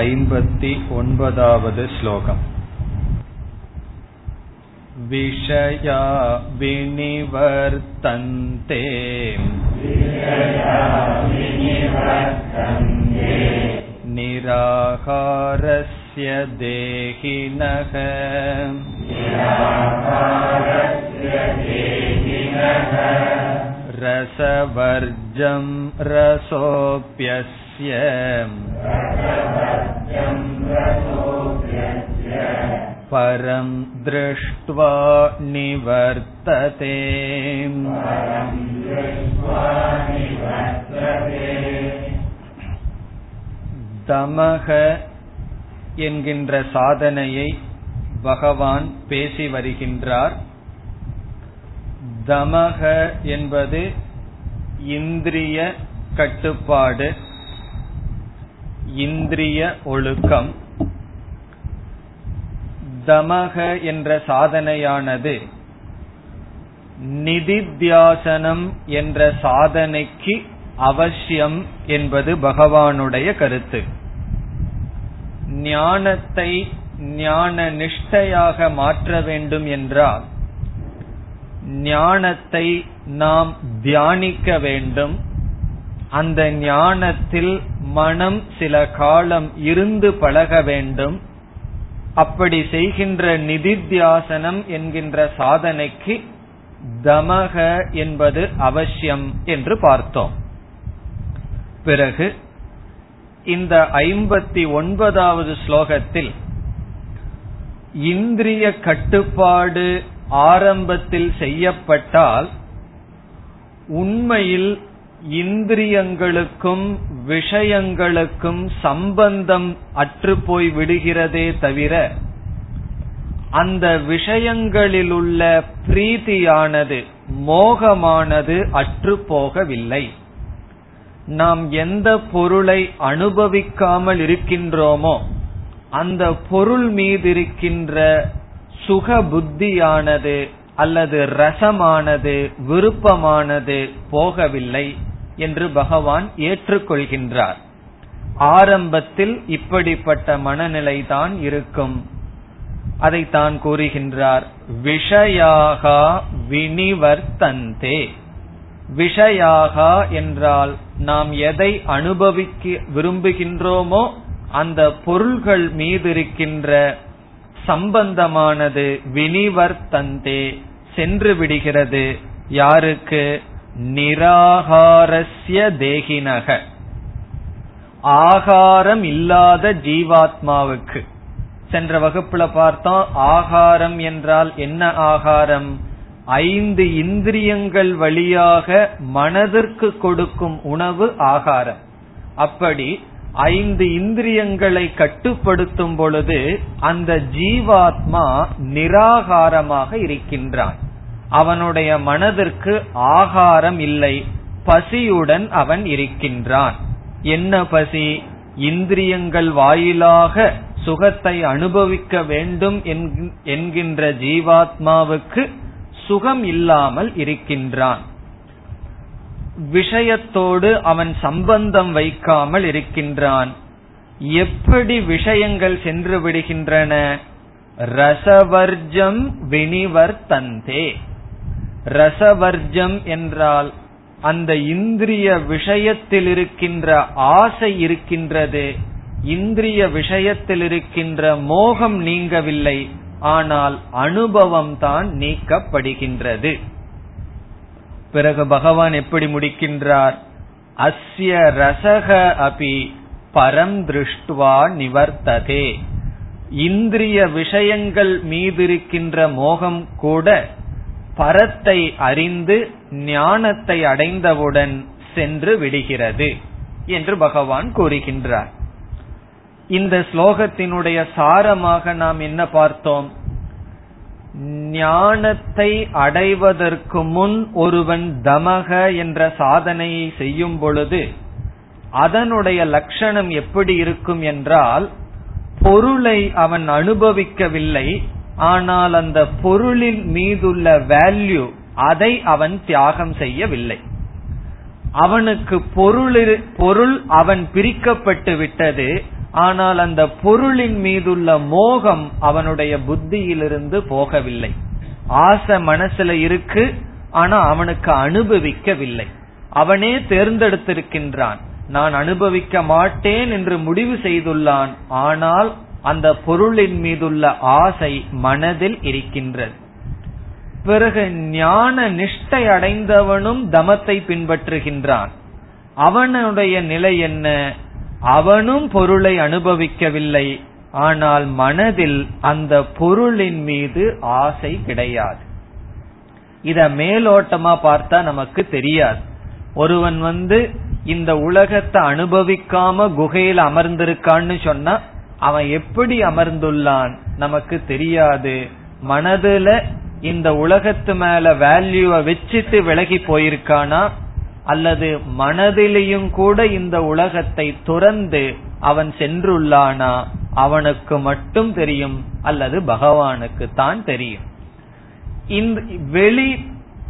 ऐवति श्लोकम् विषया विनिवर्तन्ते निराकारस्य देहिनः रसवर्जं रसोऽप्यस्य परं दृष्ट्वा निवर्तते தமக என்கின்ற சாதனையை பகவான் பேசி வருகின்றார் தமக என்பது இந்திரிய கட்டுப்பாடு இந்திரிய ஒழுக்கம். தமக என்ற சாதனையானது நிதித்தியாசனம் என்ற சாதனைக்கு அவசியம் என்பது பகவானுடைய கருத்து. ஞானத்தை ஞான நிஷ்டையாக மாற்ற வேண்டும் என்றால் ஞானத்தை நாம் தியானிக்க வேண்டும். அந்த ஞானத்தில் மனம் சில காலம் இருந்து பழக வேண்டும். அப்படி செய்கின்ற நிதித்தியாசனம் என்கின்ற சாதனைக்கு தமக என்பது அவசியம் என்று பார்த்தோம். பிறகு இந்த ஐம்பத்தி ஒன்பதாவது ஸ்லோகத்தில் இந்திரிய கட்டுப்பாடு ஆரம்பத்தில் செய்யப்பட்டால் உண்மையில் இந்திரியங்களுக்கும் விஷயங்களுக்கும் சம்பந்தம் அற்று போய் விடுகிறதே தவிர அந்த விஷயங்களிலுள்ள பிரீதியானது மோகமானது அற்று போகவில்லை. நாம் எந்த பொருளை அனுபவிக்காமல் இருக்கின்றோமோ அந்த பொருள் மீது இருக்கின்ற சுக புத்தியானது அல்லது ரசமானது விருப்பமானது போகவில்லை. என்று பகவான் ஏற்றுக்கொள்கின்றார். ஆரம்பத்தில் இப்படிப்பட்ட மனநிலை தான் இருக்கும். அதை தான் கூறுகின்றார் விஷயாகா வினிவர்த்தந்தே. விஷயாகா என்றால் நாம் எதை அனுபவிக்க விரும்புகின்றோமோ அந்த பொருள்கள் மீது இருக்கின்ற சம்பந்தமானது வினிவர்த்தந்தே சென்று விடுகிறது. யாருக்கு? நிராகாரஸ்ய தேகினக. ஆகாரம் இல்லாத ஜீவாத்மாவுக்கு. சென்ற வகுப்புல பார்த்தோம் ஆகாரம் என்றால் என்ன ஆகாரம்? ஐந்து இந்திரியங்கள் வழியாக மனதிற்கு கொடுக்கும் உணவு ஆகாரம். அப்படி ஐந்து இந்திரியங்களை கட்டுப்படுத்தும் பொழுது அந்த ஜீவாத்மா நிராகாரமாக இருக்கின்றான். அவனுடைய மனதிற்கு ஆகாரம் இல்லை. பசியுடன் அவன் இருக்கின்றான். என்ன பசி? இந்திரியங்கள் வாயிலாக சுகத்தை அனுபவிக்க வேண்டும் என்கின்ற ஜீவாத்மாவுக்கு சுகம் இல்லாமல் இருக்கின்றான். விஷயத்தோடு அவன் சம்பந்தம் வைக்காமல் இருக்கின்றான். எப்படி விஷயங்கள் சென்று விடுகின்றன? ரசவர்ஜம் வினிவர்த்தந்தே ரசவர்ஜம் என்றால் அந்த இந்திரிய விஷயத்தில் இருக்கின்ற ஆசை இருக்கின்றது. இந்திரிய விஷயத்தில் இருக்கின்ற மோகம் நீங்கவில்லை ஆனால் அனுபவம் தான் நீக்கப்படுகின்றது. பிறகு பகவான் எப்படி முடிக்கின்றார்? அஸ்ய ரசக அபி பரம் திருஷ்டுவா நிவர்த்ததே. இந்திரிய விஷயங்கள் மீதிருக்கின்ற மோகம் கூட பரத்தை அறிந்து ஞானத்தை அடைந்தவுடன் சென்று விடுகிறது என்று பகவான் கூறுகின்றார். இந்த ஸ்லோகத்தினுடைய சாரமாக நாம் என்ன பார்த்தோம்? ஞானத்தை அடைவதற்கு முன் ஒருவன் தமக என்ற சாதனையை செய்யும் பொழுது அதனுடைய லட்சணம் எப்படி இருக்கும் என்றால் பொருளை அவன் அனுபவிக்கவில்லை ஆனால் அந்த பொருளின் மீதுள்ள வேல்யூ அதை அவன் தியாகம் செய்யவில்லை. அவனுக்கு பொருள் பொருள் அவன் பிரிக்கப்பட்டு விட்டது ஆனால் அந்த பொருளின் மீதுள்ள மோகம் அவனுடைய புத்தியிலிருந்து போகவில்லை. ஆசை மனசுல இருக்கு ஆனா அவனுக்கு அனுபவிக்கவில்லை. அவனே தேர்ந்தெடுத்திருக்கின்றான். நான் அனுபவிக்க மாட்டேன் என்று முடிவு செய்துள்ளான் ஆனால் அந்த பொருளின் மீதுள்ள ஆசை மனதில் இருக்கின்றது. பிறகு ஞான நிஷ்டை அடைந்தவனும் தமத்தை பின்பற்றுகின்றான். அவனுடைய நிலை என்ன? அவனும் பொருளை அனுபவிக்கவில்லை. ஆனால் மனதில் அந்த பொருளின் மீது ஆசை கிடையாது. இத மேலோட்டமா பார்த்தா நமக்கு தெரியாது. ஒருவன் வந்து இந்த உலகத்தை அனுபவிக்காம குகையில் அமர்ந்திருக்கான்னு சொன்னா அவன் எப்படி அமர்ந்துள்ளான் நமக்கு தெரியாது. மனதுல இந்த உலகத்து மேல வேல்யூவை வச்சுட்டு விலகி போயிருக்கானா? அல்லது மனதிலையும் கூட இந்த உலகத்தை துறந்து அவன் சென்றுள்ளானா? அவனுக்கு மட்டும் தெரியும் அல்லது பகவானுக்கு தான் தெரியும். வெளி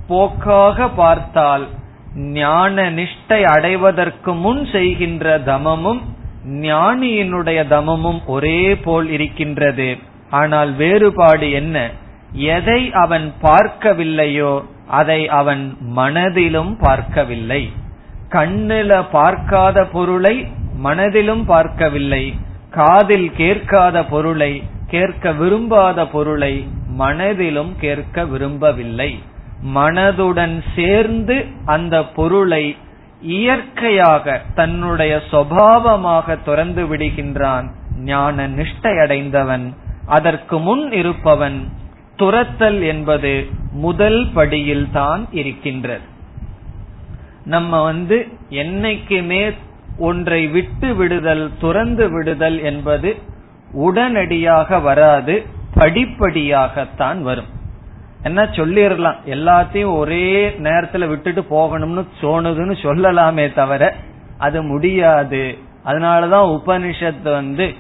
போக்காக பார்த்தால் ஞான நிஷ்டை அடைவதற்கு முன் செய்கின்ற தமமும் ஞானியினுடைய தமமும் ஒரே போல் இருக்கின்றது. ஆனால் வேறுபாடு என்ன? எதை அவன் பார்க்கவில்லையோ அதை அவன் மனதிலும் பார்க்கவில்லை. கண்ணில பார்க்காத பொருளை மனதிலும் பார்க்கவில்லை. காதில் கேட்காத பொருளை கேட்க விரும்பாத பொருளை மனதிலும் கேட்க விரும்பவில்லை. மனதுடன் சேர்ந்து அந்த பொருளை இயற்கையாக தன்னுடைய சுவாவமாக துறந்து விடுகின்றான். ஞான நிஷ்டை அடைந்தவன் அதற்கு முன் இருப்பவன் துரத்தல் என்பது முதல் படியில் தான் இருக்கின்றது. நம்ம வந்து என்னைக்குமே ஒன்றை விட்டு விடுதல் துறந்து விடுதல் என்பது உடனடியாக வராது படிப்படியாகத்தான் வரும். என்ன சொல்லிடலாம் எல்லாத்தையும் ஒரே நேரத்துல விட்டுட்டு போகணும்னு தோணுதுன்னு சொல்லலாமே தவிர அது முடியாது. அதனாலதான் உபனிஷத்து வந்து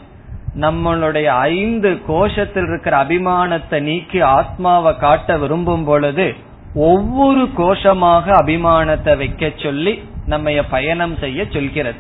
நம்மளுடைய ஐந்து கோஷத்தில் இருக்கிற அபிமானத்தை நீக்கி ஆத்மாவை காட்ட விரும்பும் பொழுது ஒவ்வொரு கோஷமாக அபிமானத்தை வைக்க சொல்லி நம்ம பயணம் செய்ய சொல்கிறது.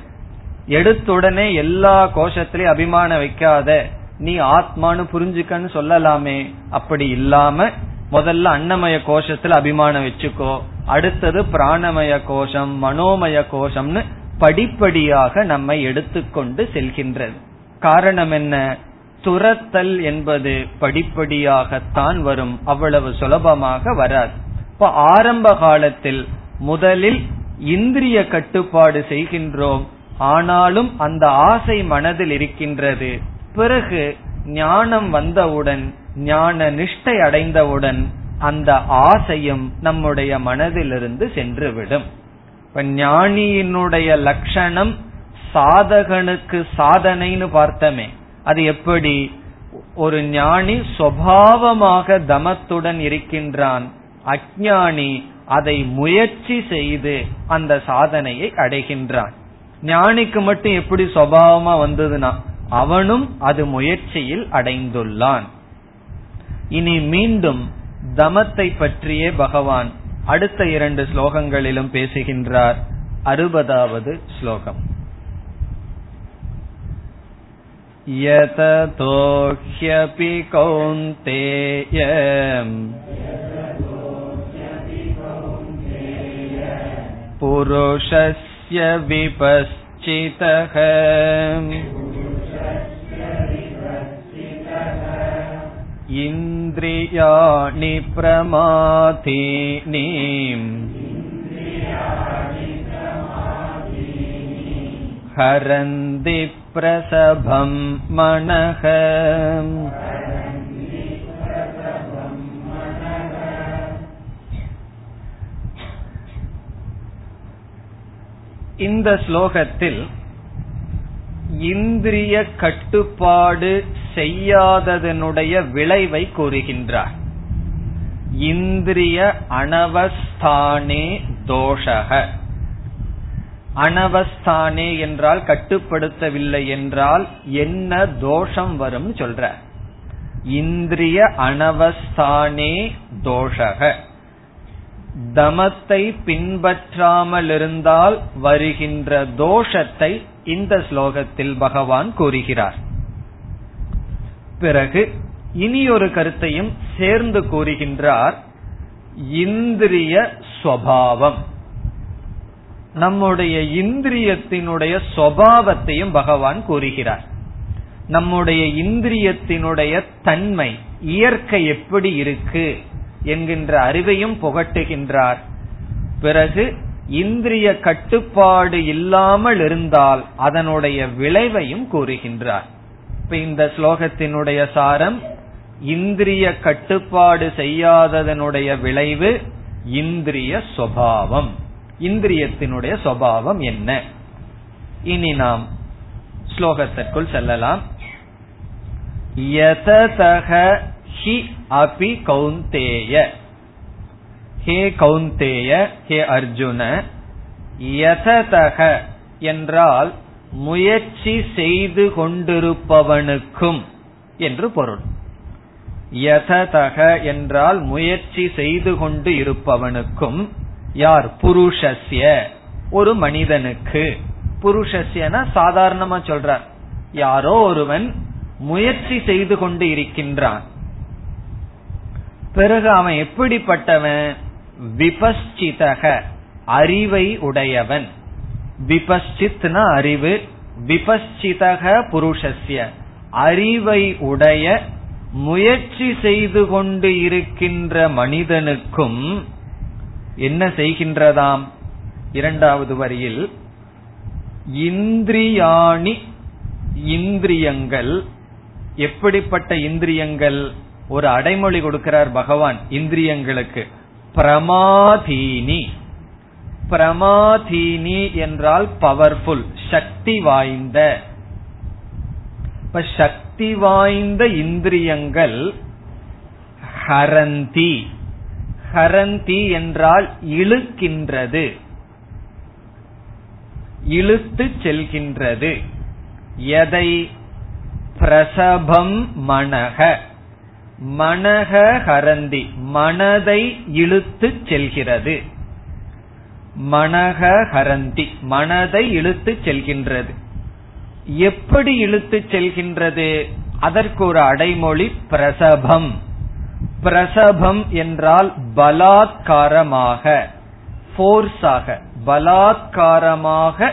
எடுத்துடனே எல்லா கோஷத்திலயும் அபிமானம் வைக்காத நீ ஆத்மானு புரிஞ்சுக்கன்னு சொல்லலாமே. அப்படி இல்லாம முதல்ல அன்னமய கோஷத்துல அபிமானம் வச்சுக்கோ. அடுத்தது பிராணமய கோஷம் மனோமய கோஷம்னு படிப்படியாக நம்மை எடுத்துக்கொண்டு செல்கின்றது. காரணம் என்ன? துரத்தல் என்பது படிப்படியாகத்தான் வரும். அவ்வளவு சுலபமாக வராது. இப்ப ஆரம்ப காலத்தில் முதலில் இந்திரிய கட்டுப்பாடு செய்கின்றோம். ஆனாலும் அந்த ஆசை மனதில் இருக்கின்றது. பிறகு ஞானம் வந்தவுடன் ஞான நிஷ்டை அடைந்தவுடன் அந்த ஆசையும் நம்முடைய மனதிலிருந்து சென்றுவிடும். இப்ப ஞானியினுடைய லட்சணம் சாதகனுக்கு சாதனைன்னு பார்த்தமே. அது எப்படி? ஒரு ஞானி சுவாவமாக தமத்துடன் இருக்கின்றான். அஜானி அதை முயற்சி செய்து அந்த சாதனையை அடைகின்றான். ஞானிக்கு மட்டும் எப்படி சுவாவமா வந்ததுன்னா அவனும் அது முயற்சியில் அடைந்துள்ளான். இனி மீண்டும் தமத்தை பற்றியே பகவான் அடுத்த இரண்டு ஸ்லோகங்களிலும் பேசுகின்றார் அறுபதாவது ஸ்லோகம் यततो ह्यपि कौन्तेय पुरुषस्य विपश्चितः इन्द्रियाणि प्रमाथीनि हरन्ति प्रसभं मनः இந்த ஸ்லோகத்தில் இந்திரிய கட்டுப்பாடு செய்யாததனுடைய விளைவை கூறுகின்றார். இந்திரிய அனவஸ்தானே தோஷக. அனவஸ்தானே என்றால் கட்டுப்படுத்தவில்லை என்றால் என்ன தோஷம் வரும் சொல்ற. இந்திரிய அனவஸ்தானே தோஷக. தமத்தை பின்பற்றாமல் இருந்தால் வருகின்ற தோஷத்தை இந்த ஸ்லோகத்தில் பகவான் கூறுகிறார். பிறகு இனி ஒரு கருத்தையும் சேர்ந்து கூறுகின்றார் இந்திரிய சுவாவம் நம்முடைய இந்திரியத்தினுடைய சுவாவத்தையும் பகவான் கூறுகிறார். நம்முடைய இந்திரியத்தினுடைய தன்மை இயற்கை எப்படி இருக்கு என்கின்ற அறிவையும் புகட்டுகின்றார். பிறகு இந்திரிய கட்டுப்பாடு இல்லாமல் இருந்தால் அதனுடைய விளைவையும் கூறுகின்றார். இப்ப இந்த ஸ்லோகத்தினுடைய சாரம் இந்திரிய கட்டுப்பாடு செய்யாததனுடைய விளைவு இந்திரிய சுவாவம். இந்திரியத்தினுடைய சுவாவம் என்ன? இனி நாம் ஸ்லோகத்திற்குள் செல்லலாம். யததக ஹி அபி கௌந்தேய. ஹே கௌந்தேய ஹே அர்ஜுன யததக என்றால் முயற்சி செய்து கொண்டிருப்பவனுக்கும் என்று பொருள். யததக என்றால் முயற்சி செய்து கொண்டு இருப்பவனுக்கும் யார்? புருஷஸ்ய ஒரு மனிதனுக்கு. புருஷஸ்யன சாதாரணமா சொல்றார். யாரோ ஒருவன் முயற்சி செய்து கொண்டு இருக்கின்றான். பிறகு அவன் எப்படிப்பட்டவன்? விபஸ்சிதக அறிவை உடையவன். விபஸ்சித்னா அறிவு விபஸ்சிதக புருஷஸ்ய. அறிவை உடைய முயற்சி செய்து கொண்டு இருக்கின்ற மனிதனுக்கும் என்ன செய்கின்றதாம்? இரண்டாவது வரியில் இந்திரியாணி இந்திரியங்கள். எப்படிப்பட்ட இந்திரியங்கள்? ஒரு அடைமொழி கொடுக்கிறார் பகவான் இந்திரியங்களுக்கு. பிரமாதீனி. பிரமாதீனி என்றால் பவர்ஃபுல் சக்தி வாய்ந்த. இப்ப சக்தி வாய்ந்த இந்திரியங்கள் ஹரந்தி. ஹரந்தி என்றால் இழுக்கின்றது. இழுத்து செல்கின்றது. எதை? பிரசபம் மனக மனக ஹரந்தி மனதை இழுத்து செல்கிறது. மனக ஹரந்தி மனதை இழுத்து செல்கின்றது. எப்படி இழுத்து செல்கின்றது? அதற்கு ஒரு அடைமொழி பிரசபம். பிரசபம் என்றால் பலாத்காரமாக போர்ஸாக பலாத்காரமாக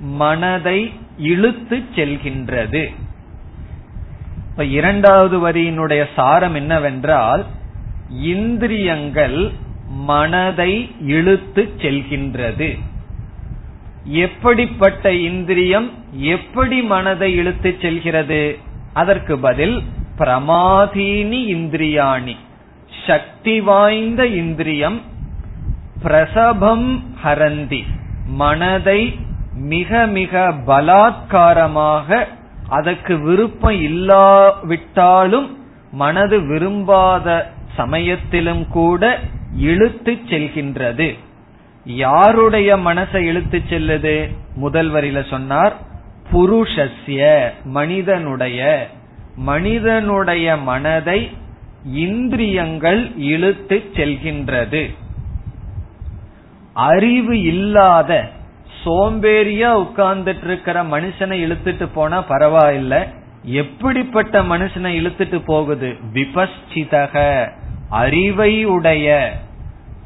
மனதை இழுத்து செல்கின்றது. இப்ப இரண்டாவது வரியினுடைய சாரம் என்னவென்றால் இந்திரியங்கள் மனதை இழுத்து செல்கின்றது. எப்படிப்பட்ட இந்திரியம் எப்படி மனதை இழுத்து செல்கிறது? அதற்கு பதில் பிரமாதீனி இந்திரியாணி. சக்தி வாய்ந்த இந்திரியம் பிரசபம் ஹரந்தி. மனதை மிக மிக பலாத்காரமாக அதற்கு விருப்பம் இல்லாவிட்டாலும் மனது விரும்பாத சமயத்திலும் கூட இழுத்து செல்கின்றது. யாருடைய மனசை இழுத்து செல்லுது? முதல் வரியில சொன்னார் புருஷஸ்ய மனிதனுடைய. மனிதனுடைய மனதை இந்திரியங்கள் இழுத்து செல்கின்றது. அறிவு இல்லாத சோம்பேறியா உட்கார்ந்துட்டு இருக்கிற மனுஷனை இழுத்துட்டு போனா பரவாயில்ல. எப்படிப்பட்ட மனுஷனை இழுத்துட்டு போகுது? விபஸ்சிதக அறிவை உடைய.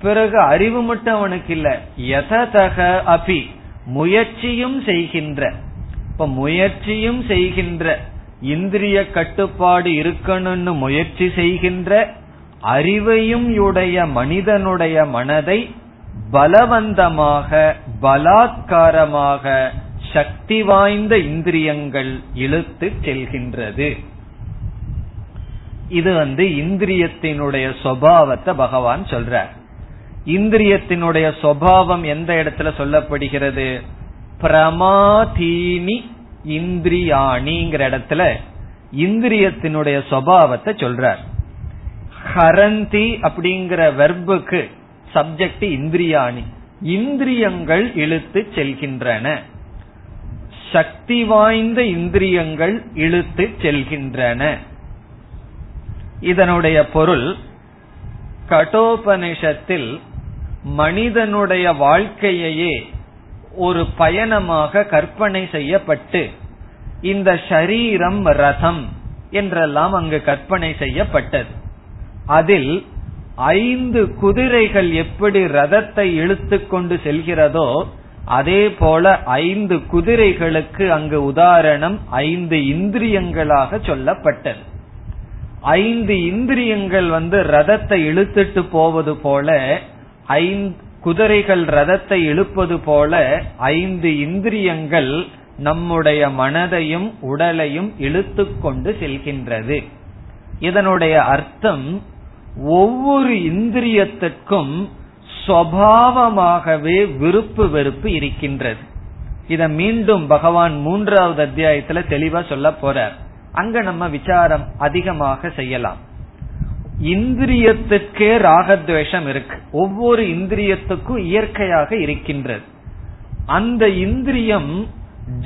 பிறகு அறிவு மட்டும் அவனுக்கு இல்ல. எததக அபி. முயற்சியும் செய்கின்ற. இப்ப முயற்சியும் செய்கின்ற. இந்திரிய கட்டுப்பாடு இருக்கணும்னு முயற்சி செய்கின்ற. அறிவையும் உடைய மனிதனுடைய மனதை பலவந்தமாக பலாத்காரமாக சக்தி வாய்ந்த இந்திரியங்கள் இழுத்து செல்கின்றது. இது வந்து இந்திரியத்தினுடைய சுவாவத்தை பகவான் சொல்றார். இந்திரியத்தினுடைய சுவாவம் எந்த இடத்துல சொல்லப்படுகிறது? பிரமாதீனி இந்திரியாணிங்கிற இடத்துல இந்திரியத்தினுடைய சுவாவத்தை சொல்றார். ஹரந்தி அப்படிங்கிற வெர்புக்கு சப்ஜெக்ட் இந்திரியாணி. இந்திரியங்கள் இழுத்து செல்கின்றன. சக்தி வாய்ந்த இந்திரியங்கள் இழுத்து செல்கின்றன. இதனுடைய பொருள் கடோபனிஷத்தில் மனிதனுடைய வாழ்க்கையையே ஒரு பயணமாக கற்பனை செய்யப்பட்டு இந்த ஷரீரம் ரதம் என்றெல்லாம் அங்கு கற்பனை செய்யப்பட்டது. அதில் ஐந்து குதிரைகள் எப்படி ரதத்தை இழுத்துக்கொண்டு செல்கிறதோ அதே போல ஐந்து குதிரைகளுக்கு அங்கு உதாரணம் ஐந்து இந்திரியங்களாக சொல்லப்பட்டது. ஐந்து இந்திரியங்கள் வந்து ரதத்தை இழுத்துட்டு போவது போல ஐந்து குதிரைகள் ரதத்தை இழுப்பது போல ஐந்து இந்திரியங்கள் நம்முடைய மனதையும் உடலையும் இழுத்து கொண்டு செல்கின்றது. இதனுடைய அர்த்தம் ஒவ்வொரு இந்திரியத்திற்கும் சுவாவமாகவே விருப்பு வெறுப்பு இருக்கின்றது. இத மீண்டும் பகவான் மூன்றாவது அத்தியாயத்துல தெளிவா சொல்ல போறார். அங்க நம்ம விசாரம் அதிகமாக செய்யலாம். இந்திரியத்துக்கே ராகத்வேஷம் இருக்கு. ஒவ்வொரு இந்திரியத்துக்கும் இயற்கையாக இருக்கின்றது. அந்த இந்திரியம்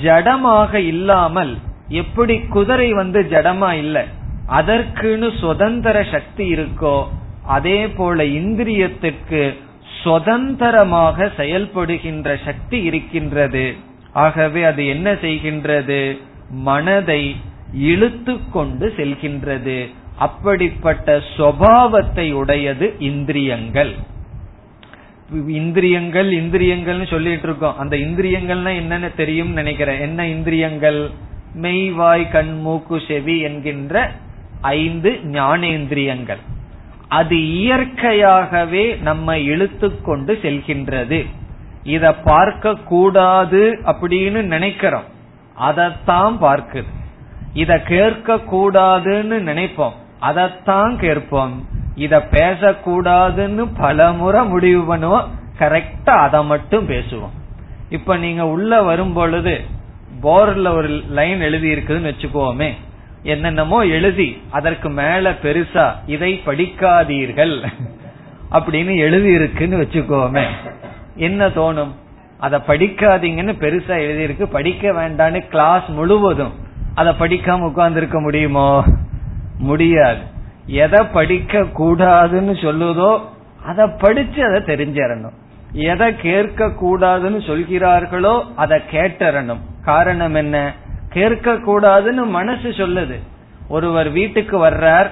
ஜடமாக இல்லாமல் எப்படி குதிரை வந்து ஜடமா இல்லை? அதற்குன்னு சுதந்திர சக்தி இருக்கோ அதே போல இந்திரியத்திற்கு சுதந்திரமாக செயல்படுகின்ற சக்தி இருக்கின்றது. ஆகவே அது என்ன செய்கின்றது? மனதை இழுத்து கொண்டு செல்கின்றது. அப்படிப்பட்ட சுவாவத்தை உடையது இந்திரியங்கள். இந்திரியங்கள் இந்திரியங்கள்னு சொல்லிட்டு இருக்கோம். அந்த இந்திரியங்கள்னா என்னன்னு தெரியும் நினைக்கிறேன். என்ன இந்திரியங்கள்? மெய்வாய் கண் மூக்கு செவி என்கின்ற ஐந்து ஞானேந்திரியங்கள். அது இயற்கையாகவே நம்ம இழுத்து கொண்டு செல்கின்றது. இத பார்க்க கூடாது அப்படின்னு நினைக்கிறோம். அதத்தான் பார்க்குது. இத கேட்க கூடாதுன்னு நினைப்போம். அதத்தான் கேட்போம். இத பேசக்கூடாதுன்னு பல முறை முடிவு பண்ணுவோம். கரெக்டா அதை மட்டும் பேசுவோம். இப்ப நீங்க உள்ள வரும் பொழுது போர்ல ஒரு லைன் எழுதி இருக்குதுன்னு வச்சுக்கோமே. என்னென்னமோ எழுதி அதற்கு மேல பெருசா இதை படிக்காதீர்கள். அப்படின்னு எழுதி இருக்குன்னு வச்சுக்கோமே. என்ன தோணும்? அதை படிக்காதீங்கன்னு பெருசா எழுதி இருக்கு படிக்க வேண்டான்னு கிளாஸ் முழுவதும். அதை படிக்காம உட்கார்ந்து இருக்க முடியுமோ? முடியாது. எதை படிக்க கூடாதுன்னு சொல்லுதோ அதை படிச்சு அதை தெரிஞ்சிடணும். எதை கேட்க கூடாதுன்னு சொல்கிறார்களோ அதை கேட்டறணும். காரணம் என்ன? கேட்க கூடாதுன்னு மனசு சொல்லுது. ஒருவர் வீட்டுக்கு வர்றார்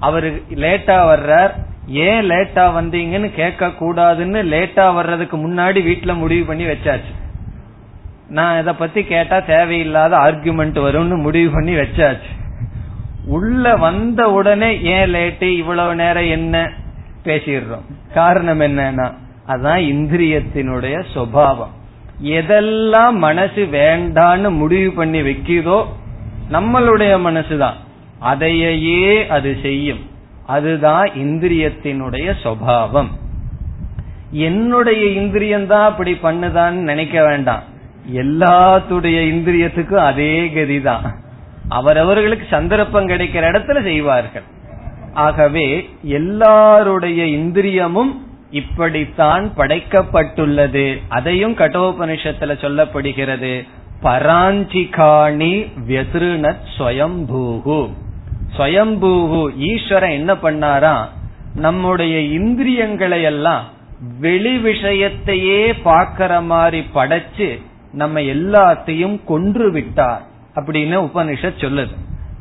அவரு லேட்டா வர்றார் ஏன் லேட்டா வந்தீங்கன்னு கேட்க கூடாதுன்னு லேட்டா வர்றதுக்கு முன்னாடி வீட்டுல முடிவு பண்ணி வச்சாச்சு. நான் இத பத்தி கேட்டா தேவையில்லாத ஆர்குமெண்ட் வரும்னு முடிவு பண்ணி வச்சாச்சு. உள்ள வந்த உடனே ஏன் லேட்டு இவ்வளவு நேரம் என்ன பேசிடுறோம்? காரணம் என்னன்னா அதான் இந்திரியத்தினுடைய சுவாவம் எதெல்லாம் மனசு வேண்டான்னு முடிவு பண்ணி வைக்குதோ நம்மளுடைய மனசுதான். அதையே அது செய்யும். அதுதான் இந்திரியத்தினுடைய சுவாவம். என்னுடைய இந்திரியம் தான் அப்படி பண்ணுதான்னு நினைக்க வேண்டாம். எல்லாத்துடைய இந்திரியத்துக்கும் அதே கதிதான். அவரவர்களுக்கு சந்தர்ப்பம் கிடைக்கிற இடத்துல செய்வார்கள். ஆகவே எல்லாருடைய இந்திரியமும் இப்படித்தான் படைக்கப்பட்டுள்ளது. அதையும் கட்டோபனிஷத்துல சொல்லப்படுகிறது. பராஞ்சிகாணி வெதிருணத் ஸ்வயம்பூகு ஸ்வயம்பூகு ஈஸ்வரன் என்ன பண்ணாரா? நம்முடைய இந்திரியங்களை எல்லாம் வெளி விஷயத்தையே பாக்கிற மாதிரி படைச்சு நம்ம எல்லாத்தையும் கொன்று விட்டார் அப்படின்னு உபனிஷத் சொல்லுது.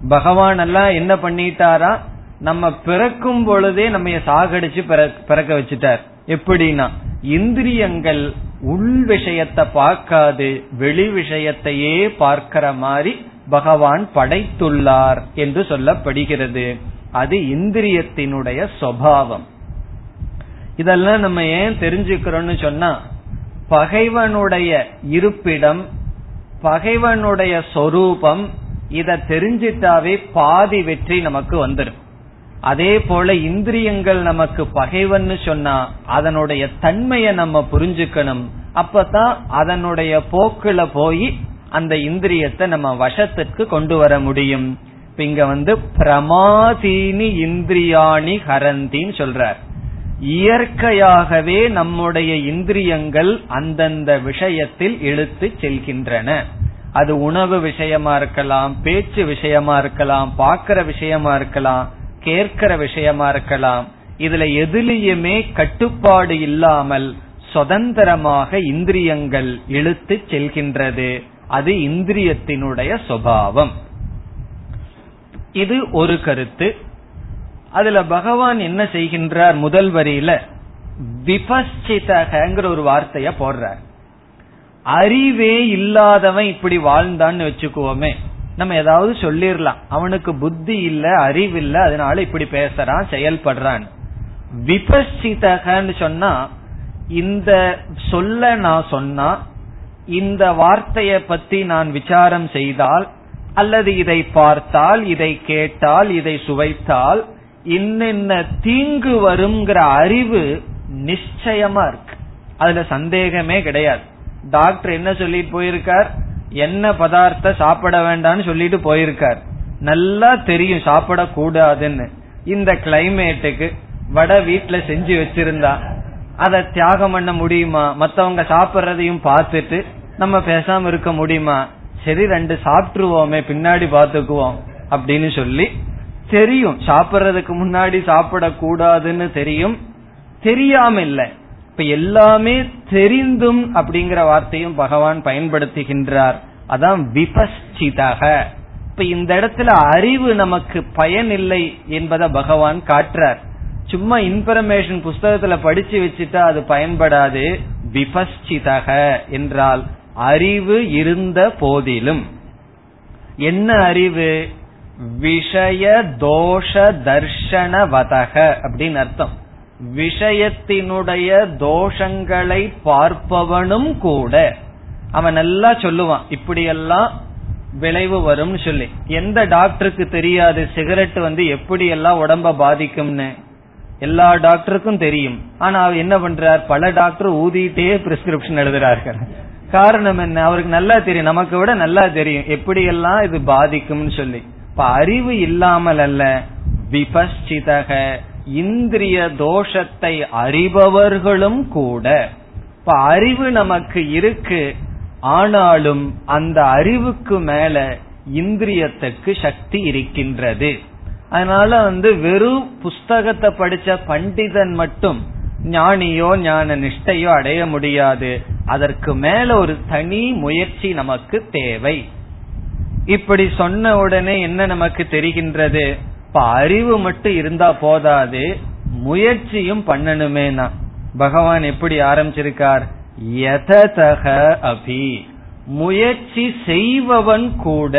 பகவான் எல்லாம் என்ன பண்ணிட்டாரா? நம்ம பிறக்கும் பொழுதே நம்ம சாகடிச்சு பிறக்க வச்சுட்டார். எப்படின்னா இந்திரியங்கள் உள் விஷயத்தை பார்க்காது வெளி விஷயத்தையே பார்க்கிற மாதிரி பகவான் படைத்துள்ளார் என்று சொல்லப்படுகிறது. அது இந்திரியத்தினுடைய சுவாவம். இதெல்லாம் நம்ம ஏன் தெரிஞ்சுக்கிறோம்னு சொன்னா பகைவனுடைய இருப்பிடம் பகைவனுடைய சொரூபம் இத தெரிஞ்சிட்டாவே பாதி வெற்றி நமக்கு வந்துடும் அதே போல இந்திரியங்கள் நமக்கு பகைவன்னு சொன்னா அதனுடைய தன்மையை நம்ம புரிஞ்சுக்கணும். அப்பதான் அதனுடைய போக்குல போய் அந்த இந்திரியத்தை நம்ம வசத்துக்கு கொண்டு வர முடியும். இங்க வந்து பிரமாதீனி இந்திரியாணி ஹரந்தின்னு சொல்றார். இயற்கையாகவே நம்முடைய இந்திரியங்கள் அந்தந்த விஷயத்தில் இழுத்து செல்கின்றன. அது உணவு விஷயமா இருக்கலாம் பேச்சு விஷயமா இருக்கலாம் பாக்கிற விஷயமா இருக்கலாம் கேட்கிற விஷயமா இருக்கலாம். இதுல எதுலேயுமே கட்டுப்பாடு இல்லாமல் சுதந்திரமாக இந்திரியங்கள் இழுத்து செல்கின்றது. அது இந்திரியத்தினுடைய சுபாவம். இது ஒரு கருத்து. அதுல பகவான் என்ன செய்கின்றார் முதல் வரியில? விபஸ்சிதகங்கிற ஒரு வார்த்தைய போடுறார். அறிவே இல்லாதவன் இப்படி வாழ்ந்தான்னு வச்சுக்குவோமே நம்ம ஏதாவது சொல்லிடலாம் அவனுக்கு புத்தி இல்ல அறிவு இல்ல அதனால இப்படி பேசுறான் செயல்படுறான். விபசிதகன்னு சொன்னா இந்த சொல்ல நான் சொன்னா இந்த வார்த்தைய பத்தி நான் விசாரம் செய்தால் அல்லது இதை பார்த்தால் இதை கேட்டால் இதை சுவைத்தால் இன்னென்ன தீங்கு வருங்கிற அறிவு நிச்சயமா இருக்கு. அதுல சந்தேகமே கிடையாது. டாக்டர் என்ன சொல்லிட்டு போயிருக்கார்? என்ன பதார்த்த சாப்பிட வேண்டாம்னு சொல்லிட்டு போயிருக்கார். நல்லா தெரியும் சாப்பிடக்கூடாதுன்னு. இந்த கிளைமேட்டுக்கு வடை வீட்டுல செஞ்சு வச்சிருந்தா அதை தியாகம் பண்ண முடியுமா? மத்தவங்க சாப்பிட்றதையும் பார்த்துட்டு நம்ம பேசாம இருக்க முடியுமா? சரி ரெண்டு சாப்பிட்டுருவோமே பின்னாடி பாத்துக்குவோம் அப்படின்னு சொல்லி தெரியும். சாப்பிட்றதுக்கு முன்னாடி சாப்பிடக்கூடாதுன்னு தெரியும். தெரியாம இல்லை. இப்ப எல்லாமே தெரிந்தும் அப்படிங்கிற வார்த்தையும் பகவான் பயன்படுத்துகின்றார். அதான் விபஸ்சிதக இப்ப இந்த இடத்துல அறிவு நமக்கு பயன் இல்லை என்பதை பகவான் காட்டுறார். சும்மா இன்ஃபர்மேஷன் புஸ்தகத்துல படிச்சு வச்சுட்டா அது பயன்படாது. விபஸ்சிதக என்றால் அறிவு இருந்த போதிலும். என்ன அறிவு? விஷய தோஷ தர்ஷனவதக அப்படின்னு அர்த்தம். விஷயத்தினுடைய தோஷங்களை பார்ப்பவனும் கூட. அவன் நல்லா சொல்லுவான் இப்படியெல்லாம் விளைவு வரும்னு சொல்லி. எந்த டாக்டருக்கு தெரியாது சிகரெட் வந்து எப்படி எல்லாம் உடம்ப பாதிக்கும்னு. எல்லா டாக்டருக்கும் தெரியும். ஆனா அவர் என்ன பண்றார்? பல டாக்டர் ஊதிட்டே பிரிஸ்கிரிப்ஷன் எழுதுறார்கள். காரணம் என்ன? அவருக்கு நல்லா தெரியும். நமக்கு விட நல்லா தெரியும். எப்படி எல்லாம் இது பாதிக்கும்னு சொல்லி. இப்ப அறிவு இல்லாமல் அல்ல. விபஸ்சிதக. இந்திரிய தோஷத்தை அறிபவர்களும் கூட. இப்ப அறிவு நமக்கு இருக்கு. ஆனாலும் அந்த அறிவுக்கு மேல இந்திரியத்துக்கு சக்தி இருக்கின்றது. அதனால வந்து வெறும் புஸ்தகத்தை படிச்ச பண்டிதன் மட்டும் ஞானியோ ஞான நிஷ்டையோ அடைய முடியாது. அதற்கு மேல ஒரு தனி முயற்சி நமக்கு தேவை. இப்படி சொன்ன உடனே என்ன நமக்கு தெரிகின்றது? இப்ப அறிவு மட்டும் இருந்தா போதாது முயற்சியும் பண்ணணுமேனா? பகவான் எப்படி ஆரம்பிச்சிருக்கார்? எததக அபி. முயற்சி செய்பவன் கூட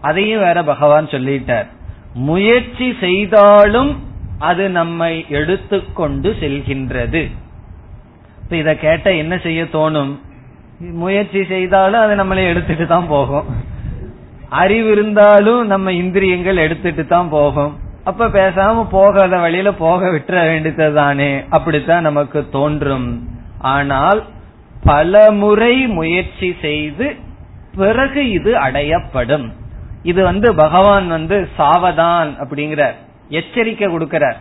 அதையும் வேற பகவான் சொல்லிட்டார். முயற்சி செய்தாலும் அது நம்மை எடுத்துக்கொண்டு செல்கின்றது. இப்ப இத கேட்ட என்ன செய்ய தோணும்? முயற்சி செய்தாலும் அது நம்மளை எடுத்துட்டு தான் போகும். அறிவு இருந்தாலும் நம்ம இந்திரியங்கள் எடுத்துட்டு தான் போகும். அப்ப பேசாம போகாத வழியில போக விட்டுற வேண்டியதுதானே? அப்படித்தான் நமக்கு தோன்றும். ஆனால் பல முறை முயற்சி செய்து பிறகு இது அடையப்படும். இது வந்து பகவான் வந்து சாவதான் அப்படிங்கிறார் எச்சரிக்கை கொடுக்கிறார்.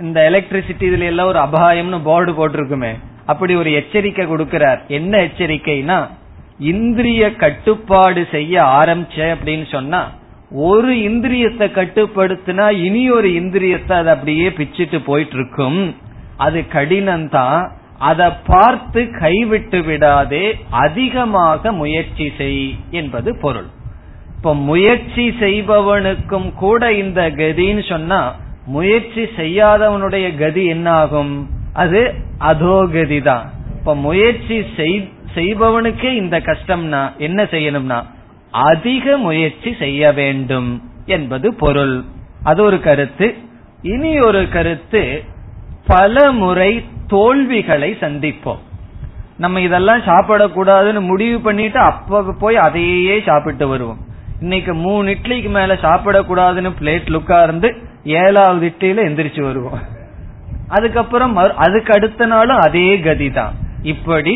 இந்த எலக்ட்ரிசிட்டி இதுல எல்லாம் ஒரு அபாயம்னு போர்டு போட்டிருக்குமே. அப்படி ஒரு எச்சரிக்கை கொடுக்கிறார். என்ன எச்சரிக்கைனா இந்திரிய கட்டுப்பாடு செய்ய ஆரம்பிச்ச அப்படின்னு சொன்னா ஒரு இந்திரியத்தை கட்டுப்படுத்தினா இனி ஒரு இந்திரியத்தை அது அப்படியே பிச்சுட்டு போயிட்டு இருக்கும் அது கடினம் தான் அதை பார்த்து கைவிட்டு விடாதே அதிகமாக முயற்சி செய் என்பது பொருள். இப்ப முயற்சி செய்பவனுக்கும் கூட இந்த கதின்னு சொன்னா முயற்சி செய்யாதவனுடைய கதி என்ன ஆகும் அது அதோகதி தான் இப்ப முயற்சி செய்பவனுக்கே இந்த கஷ்டம்னா என்ன செய்யணும்னா அதிக முயற்சி செய்ய வேண்டும் என்பது பொருள். அது ஒரு கருத்து. இனி ஒரு கருத்து பல முறை தோல்விகளை சந்திப்போம். நம்ம இதெல்லாம் சாப்பிடக்கூடாதுன்னு முடிவு பண்ணிட்டு அப்ப போய் அதையே சாப்பிட்டு வருவோம். இன்னைக்கு மூணு இட்லிக்கு மேல சாப்பிடக்கூடாதுன்னு பிளேட் லுக்கா இருந்து ஏழாவது இட்லியில எந்திரிச்சு வருவோம். அதுக்கப்புறம் அதுக்கு அடுத்த நாளும் அதே கதி தான் இப்படி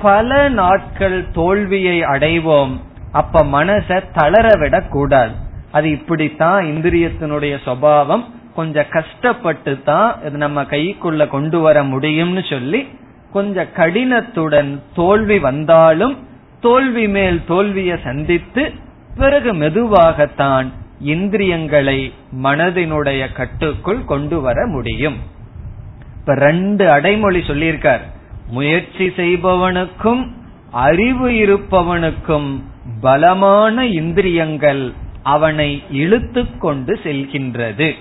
பல நாட்கள் தோல்வியை அடைவோம் அப்ப மனச தளரவிடக் கூடாது அது இப்படித்தான் இந்திரியத்தினுடைய சுவாவம் கொஞ்சம் கஷ்டப்பட்டு தான் நம்ம கைக்குள்ள கொண்டு வர முடியும்னு சொல்லி கொஞ்சம் கடினத்துடன் தோல்வி வந்தாலும் தோல்வி மேல் தோல்வியை சந்தித்து பிறகு மெதுவாகத்தான் இந்திரியங்களை மனதினுடைய கட்டுக்குள் கொண்டு வர முடியும். இப்ப ரெண்டு அடைமொழி சொல்லியிருக்கார். முயற்சி செய்பவனுக்கும் அறிவு இருப்பவனுக்கும் பலமான இந்திரியங்கள் அவனை இழுத்து கொண்டு செல்கின்றது.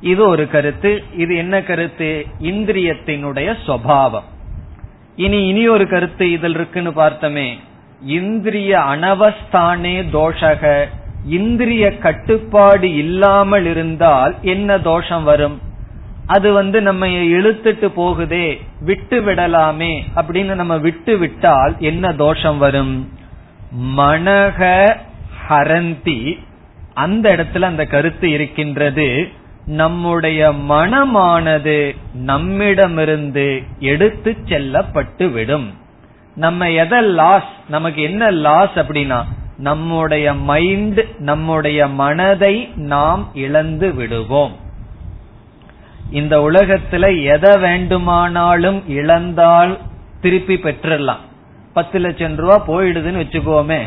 இது ஒரு கருத்து. இது என்ன கருத்து? இந்திரியத்தினுடைய சுவாவம். இனி இனி ஒரு கருத்து இதில் இருக்குன்னு பார்த்தோமே. இந்திரிய அனவஸ்தானே தோஷக. இந்திரிய கட்டுப்பாடு இல்லாமல் இருந்தால் என்ன தோஷம் வரும்? அது வந்து நம்ம இழுத்துட்டு போகுதே விட்டு விடலாமே அப்படின்னு நம்ம விட்டு விட்டால் என்ன தோஷம் வரும்? மனக ஹரந்தி. அந்த இடத்துல அந்த கருத்து இருக்கின்றது. நம்முடைய மனமானது நம்மிடமிருந்து எடுத்து செல்லப்பட்டு விடும். நம்ம எதை லாஸ் நமக்கு என்ன லாஸ் அப்படின்னா நம்முடைய மைண்ட் நம்முடைய மனதை நாம் இழந்து விடுவோம். இந்த உலகத்துல எதை வேண்டுமானாலும் இழந்தால் திருப்பி பெற்றுடலாம். பத்து லட்சம் ரூபா போயிடுதுன்னு வச்சுக்கோமே.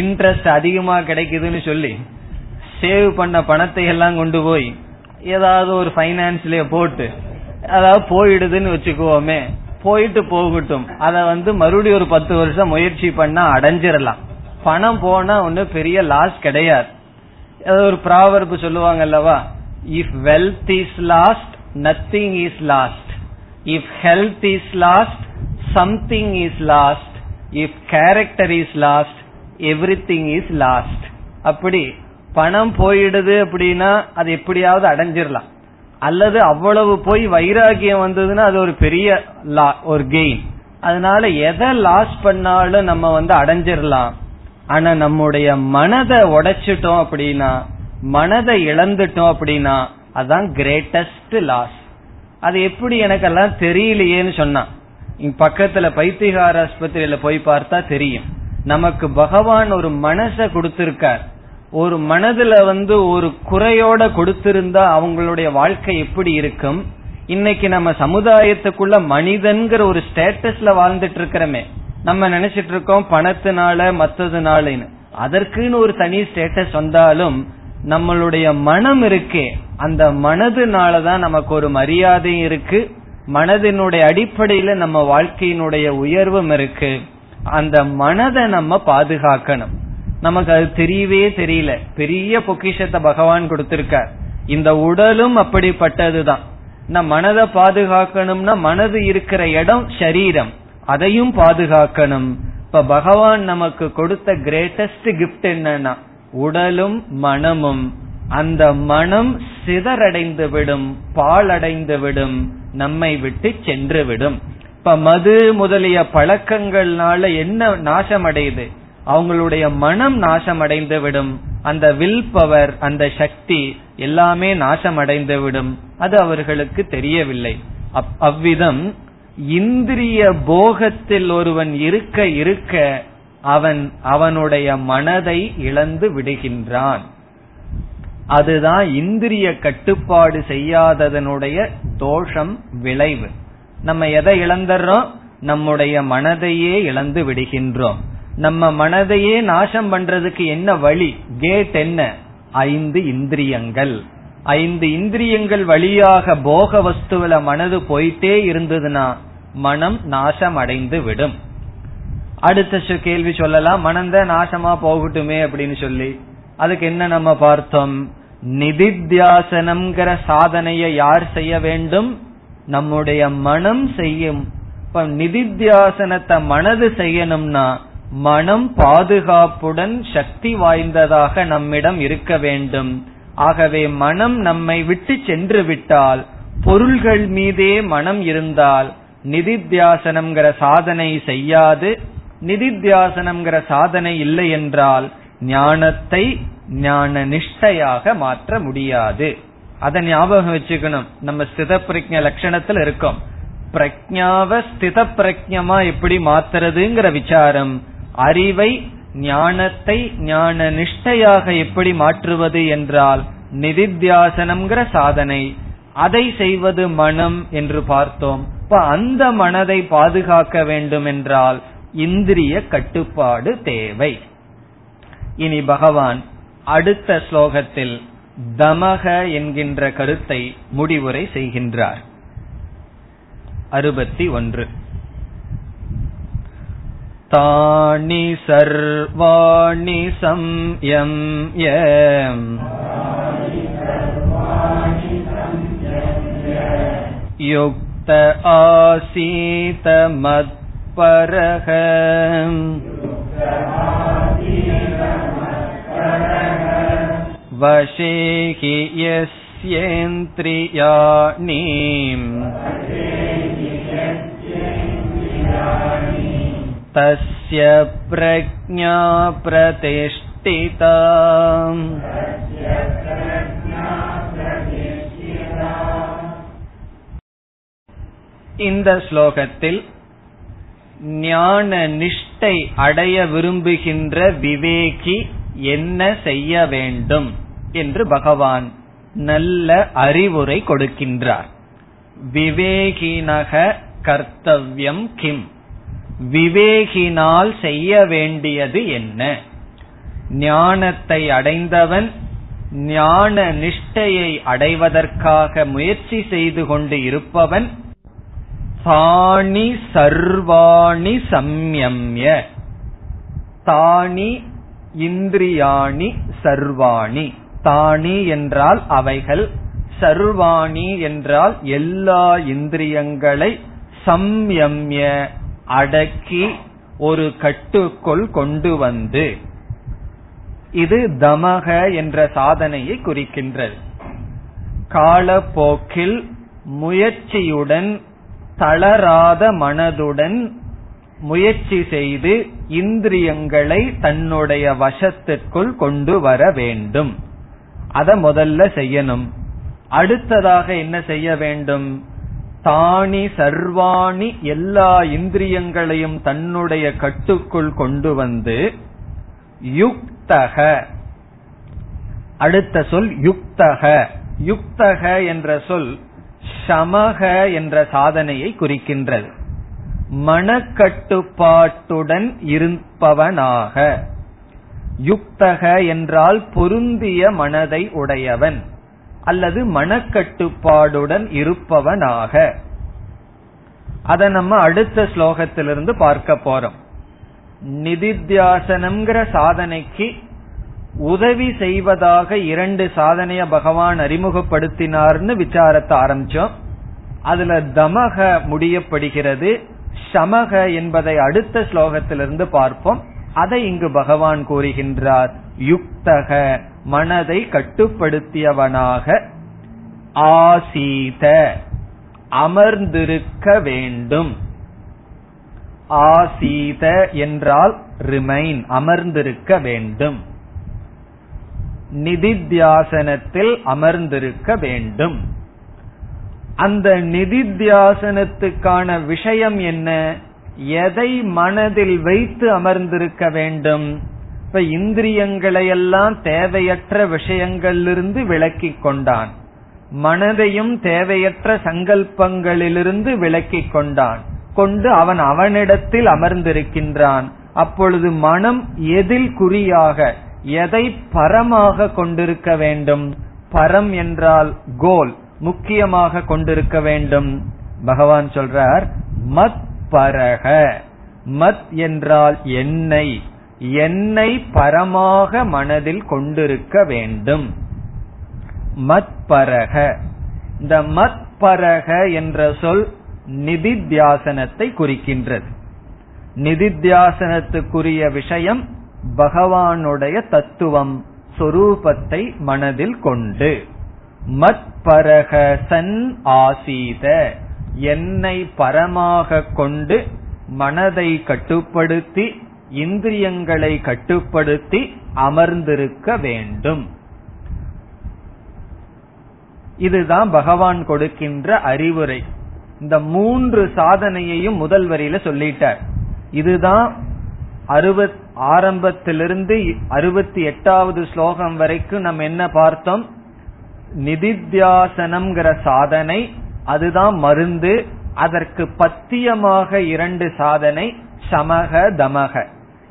இன்ட்ரெஸ்ட் அதிகமா கிடைக்குதுன்னு சொல்லி சேவ் பண்ண பணத்தை எல்லாம் கொண்டு போய் ஏதாவது ஒரு பைனான்ஸ்லயே போட்டு அதாவது போயிடுதுன்னு வச்சுக்குவோமே போயிட்டு போகட்டும். அத வந்து மறுபடியும் ஒரு பத்து வருஷம் முயற்சி பண்ணா அடைஞ்சிடலாம். பணம் போனா ஒண்ணு பெரிய லாஸ் கிடையாது. ஒரு ப்ராவர்பு சொல்லுவாங்க அல்லவா? If wealth is lost nothing is lost if health is lost something is lost if character is lost everything is lost அப்படி பணம் போயிடுது அப்படின்னா அது எப்படியாவது அடைஞ்சிடலாம் அல்லது அவ்வளவு போய் வைராகியம் வந்ததுன்னா அது ஒரு பெரிய ஒரு கெயின் அதனால எதை லாஸ் பண்ணாலும் நம்ம வந்து அடைஞ்சிடலாம் ஆனா நம்முடைய மனதை உடைச்சிட்டோம் அப்படின்னா மனதை இழந்துட்டோம் அப்படின்னா அதான் கிரேட்டஸ்ட் லாஸ் அது எப்படி எனக்கெல்லாம் தெரியலையேன்னு சொன்னான். இங்க பக்கத்துல பைத்திகார ஆஸ்பத்திரியில போய் பார்த்தா தெரியும். நமக்கு பகவான் ஒரு மனச கொடுத்திருக்கார். ஒரு மனதுல வந்து ஒரு குறையோட கொடுத்திருந்தா அவங்களுடைய வாழ்க்கை எப்படி இருக்கும்? இன்னைக்கு நம்ம சமுதாயத்துக்குள்ள மனிதன்கிற ஒரு ஸ்டேட்டஸ்ல வாழ்ந்துட்டு இருக்கிறோமே நம்ம நினைச்சிட்டு இருக்கோம் பணத்தினால மத்ததுனாலன்னு. அதற்குன்னு ஒரு தனி ஸ்டேட்டஸ் வந்தாலும் நம்மளுடைய மனம் இருக்கே. அந்த மனதுனாலதான் நமக்கு ஒரு மரியாதையும் இருக்கு. மனதினுடைய அடிப்படையில நம்ம வாழ்க்கையினுடைய உயர்வும் இருக்கு. அந்த மனதை நம்ம பாதுகாக்கணும். நமக்கு அது தெரியவே தெரியல. பெரிய பொக்கிஷத்தை பகவான் கொடுத்திருக்கார். இந்த உடலும் அப்படிப்பட்டதுதான். நம்ம மனதை பாதுகாக்கணும்னா மனது இருக்கிற இடம் சரீரம். அதையும் பாதுகாக்கணும். இப்ப பகவான் நமக்கு கொடுத்த கிரேட்டஸ்ட் கிஃப்ட் என்னன்னா உடலும் மனமும். அந்த மனம் சிதறடைந்து விடும் பாழடைந்து விடும் நம்மை விட்டு சென்று விடும். இப்ப மது முதலிய பழக்கங்கள்னால என்ன நாசம் அடையுது அவங்களுடைய மனம் நாசம் அடைந்து விடும். அந்த வில் பவர் அந்த சக்தி எல்லாமே நாசம் அடைந்து விடும். அது அவர்களுக்கு தெரியவில்லை. அவ்விதம் இந்திரிய போகத்தில் ஒருவன் இருக்க இருக்க அவன் அவனுடைய மனதை இழந்து விடுகின்றான். அதுதான் இந்திரிய கட்டுப்பாடு செய்யாததனுடைய தோஷம் விளைவு. நம்ம எதை இழந்துடுறோம் நம்முடைய மனதையே இழந்து விடுகின்றோம். நம்ம மனதையே நாசம் பண்றதுக்கு என்ன வழி? கேட் என்ன? ஐந்து இந்திரியங்கள். ஐந்து இந்திரியங்கள் வழியாக போக வஸ்துவில மனது போயிட்டே இருந்ததுன்னா மனம் நாசம் அடைந்து விடும். அடுத்த கேள்வி சொல்லலாம். மனந்த நாசமா போகட்டுமே அப்படின்னு சொல்லி. அதுக்கு என்ன நம்ம பார்த்தோம்? நிதித்தியாசனம்ங்கிற சாதனையை யார் செய்ய வேண்டும்? நம்முடைய மனம் செய்யும். இப்ப நிதித்தியாசனத்தை மனது செய்யணும்னா மனம் பாதுகாப்புடன் சக்தி வாய்ந்ததாக நம்மிடம் இருக்க வேண்டும். ஆகவே மனம் நம்மை விட்டு சென்று விட்டால் பொருள்கள் மீதே மனம் இருந்தால் நிதித்தியாசனம்ங்கிற சாதனை செய்யாது. நிதித்தியாசனம்ங்கிற சாதனை இல்லை என்றால் ஞானத்தை ஞான நிஷ்டையாக மாற்ற முடியாது. அதை ஞாபகம் வச்சுக்கணும். நம்ம ஸ்தித பிரஜ லட்சணத்துல இருக்கோம். பிரஜாவ ஸ்தித பிரஜமா எப்படி மாத்துறதுங்கிற விசாரம் அறிவை ஞானத்தை ஞான நிஷ்டையாக எப்படி மாற்றுவது என்றால் நிதித்தியாசனம்ங்கிற சாதனை. அதை செய்வது மனம் என்று பார்த்தோம். இப்ப அந்த மனதை பாதுகாக்க வேண்டும் என்றால் இந்திரிய கட்டுப்பாடு தேவை இனி பகவான் அடுத்த ஸ்லோகத்தில் தமக என்கின்ற கருத்தை முடிவுரை செய்கின்றார் அறுபத்தி ஒன்று तानि सर्वाणि संयम्य युक्त आसीत मत्परः वशे हि यस्येन्द्रियाणि तस्य प्रज्ञा प्रतिष्ठिता இந்த ஸ்லோகத்தில் ஞான நிஷ்டை அடைய விரும்புகின்ற விவேகி என்ன செய்ய வேண்டும் என்று பகவான் நல்ல அறிவுரை கொடுக்கின்றார். விவேகினக கர்த்தவ்யம் கிம். விவேகினால் செய்ய வேண்டியது என்ன? ஞானத்தை அடைந்தவன் ஞான நிஷ்டையை அடைவதற்காக முயற்சி செய்து கொண்டு இருப்பவன் தானி சர்வாணி சம்யம்ய. தானி இந்திரியாணி சர்வாணி. தானி என்றால் அவைகள் சர்வாணி என்றால் எல்லா இந்திரியங்களை சம்யம்ய அடக்கி ஒரு கட்டுக்குள் கொண்டு வந்து. இது தமக என்ற சாதனையை குறிக்கின்றது. காலப்போக்கில் முயற்சியுடன் தளராத மனதுடன் முயற்சி செய்து இந்திரியங்களை தன்னுடைய வசத்திற்குள் கொண்டு வர வேண்டும். அத முதல்ல செய்யணும். அடுத்ததாக என்ன செய்ய வேண்டும்? தானி சர்வாணி எல்லா இந்திரியங்களையும் தன்னுடைய கட்டுக்குள் கொண்டு வந்து யுக்தக. அடுத்த சொல் யுக்தக. யுக்தக என்ற சொல் சமக என்ற சாதனையை குறிக்கின்றது. மனக்கட்டுப்பாட்டுடன் இருப்பவனாக. யுக்தக என்றால் பொருந்திய மனதை உடையவன் அல்லது மனக்கட்டுப்பாடுடன் இருப்பவனாக. அதை நம்ம அடுத்த ஸ்லோகத்திலிருந்து பார்க்க போறோம். நிதித்தியாசனம்ங்கிற சாதனைக்கு உதவி செய்வதாக இரண்டு சாதனைய பகவான் அறிமுகப்படுத்தினார்னு விசாரத்தை ஆரம்பிச்சோம். அதுல தமக முடியப்படுகிறது சமக என்பதை அடுத்த ஸ்லோகத்திலிருந்து பார்ப்போம். அதை இங்கு பகவான் கூறுகின்றார் யுக்தக மனதை கட்டுப்படுத்தியவனாக ஆசீத அமர்ந்திருக்க வேண்டும். ஆசீத என்றால் ரிமைன் அமர்ந்திருக்க வேண்டும். நிதித்தியாசனத்தில் அமர்ந்திருக்க வேண்டும். அந்த நிதித்தியாசனத்துக்கான விஷயம் என்ன? எதை மனதில் வைத்து அமர்ந்திருக்க வேண்டும்? இப்ப இந்திரியங்களை எல்லாம் தேவையற்ற விஷயங்களிலிருந்து விலக்கிக் கொண்டான். மனதையும் தேவையற்ற சங்கல்பங்களிலிருந்து விலக்கிக் கொண்டான். கொண்டு அவன் அவனிடத்தில் அமர்ந்திருக்கின்றான். அப்பொழுது மனம் எதில் குறியாக எதை பரமாக கொண்டிருக்க வேண்டும்? பரம் என்றால் கோல் முக்கியமாக கொண்டிருக்க வேண்டும். பகவான் சொல்றார் மத் பரக. மத் என்றால் என்னை என்னை பரமாக மனதில் கொண்டிருக்க வேண்டும். மத்பரக இந்த மத்பரக என்ற சொல் நிதித்தியாசனத்தை குறிக்கின்றது. நிதித்தியாசனத்துக்குரிய விஷயம் பகவானுடைய தத்துவம் சொரூபத்தை மனதில் கொண்டு. மத்பரக சன் ஆசீத. என்னை பரமாக கொண்டு மனதை கட்டுப்படுத்தி இந்திரியங்களை கட்டுப்படுத்தி அமர்ந்திருக்க வேண்டும். இதுதான் பகவான் கொடுக்கின்ற அறிவுரை. இந்த மூன்று சாதனையையும் முதல் வரியில சொல்லிட்டார். இதுதான் அறுபத் ஆரம்பத்திலிருந்து அறுபத்தி எட்டாவது ஸ்லோகம் வரைக்கும் நம்ம என்ன பார்த்தோம்? நிதித்தியாசனம்ங்கிற சாதனை அதுதான் மருந்து. அதற்கு பத்தியமாக இரண்டு சாதனை சமக தமக.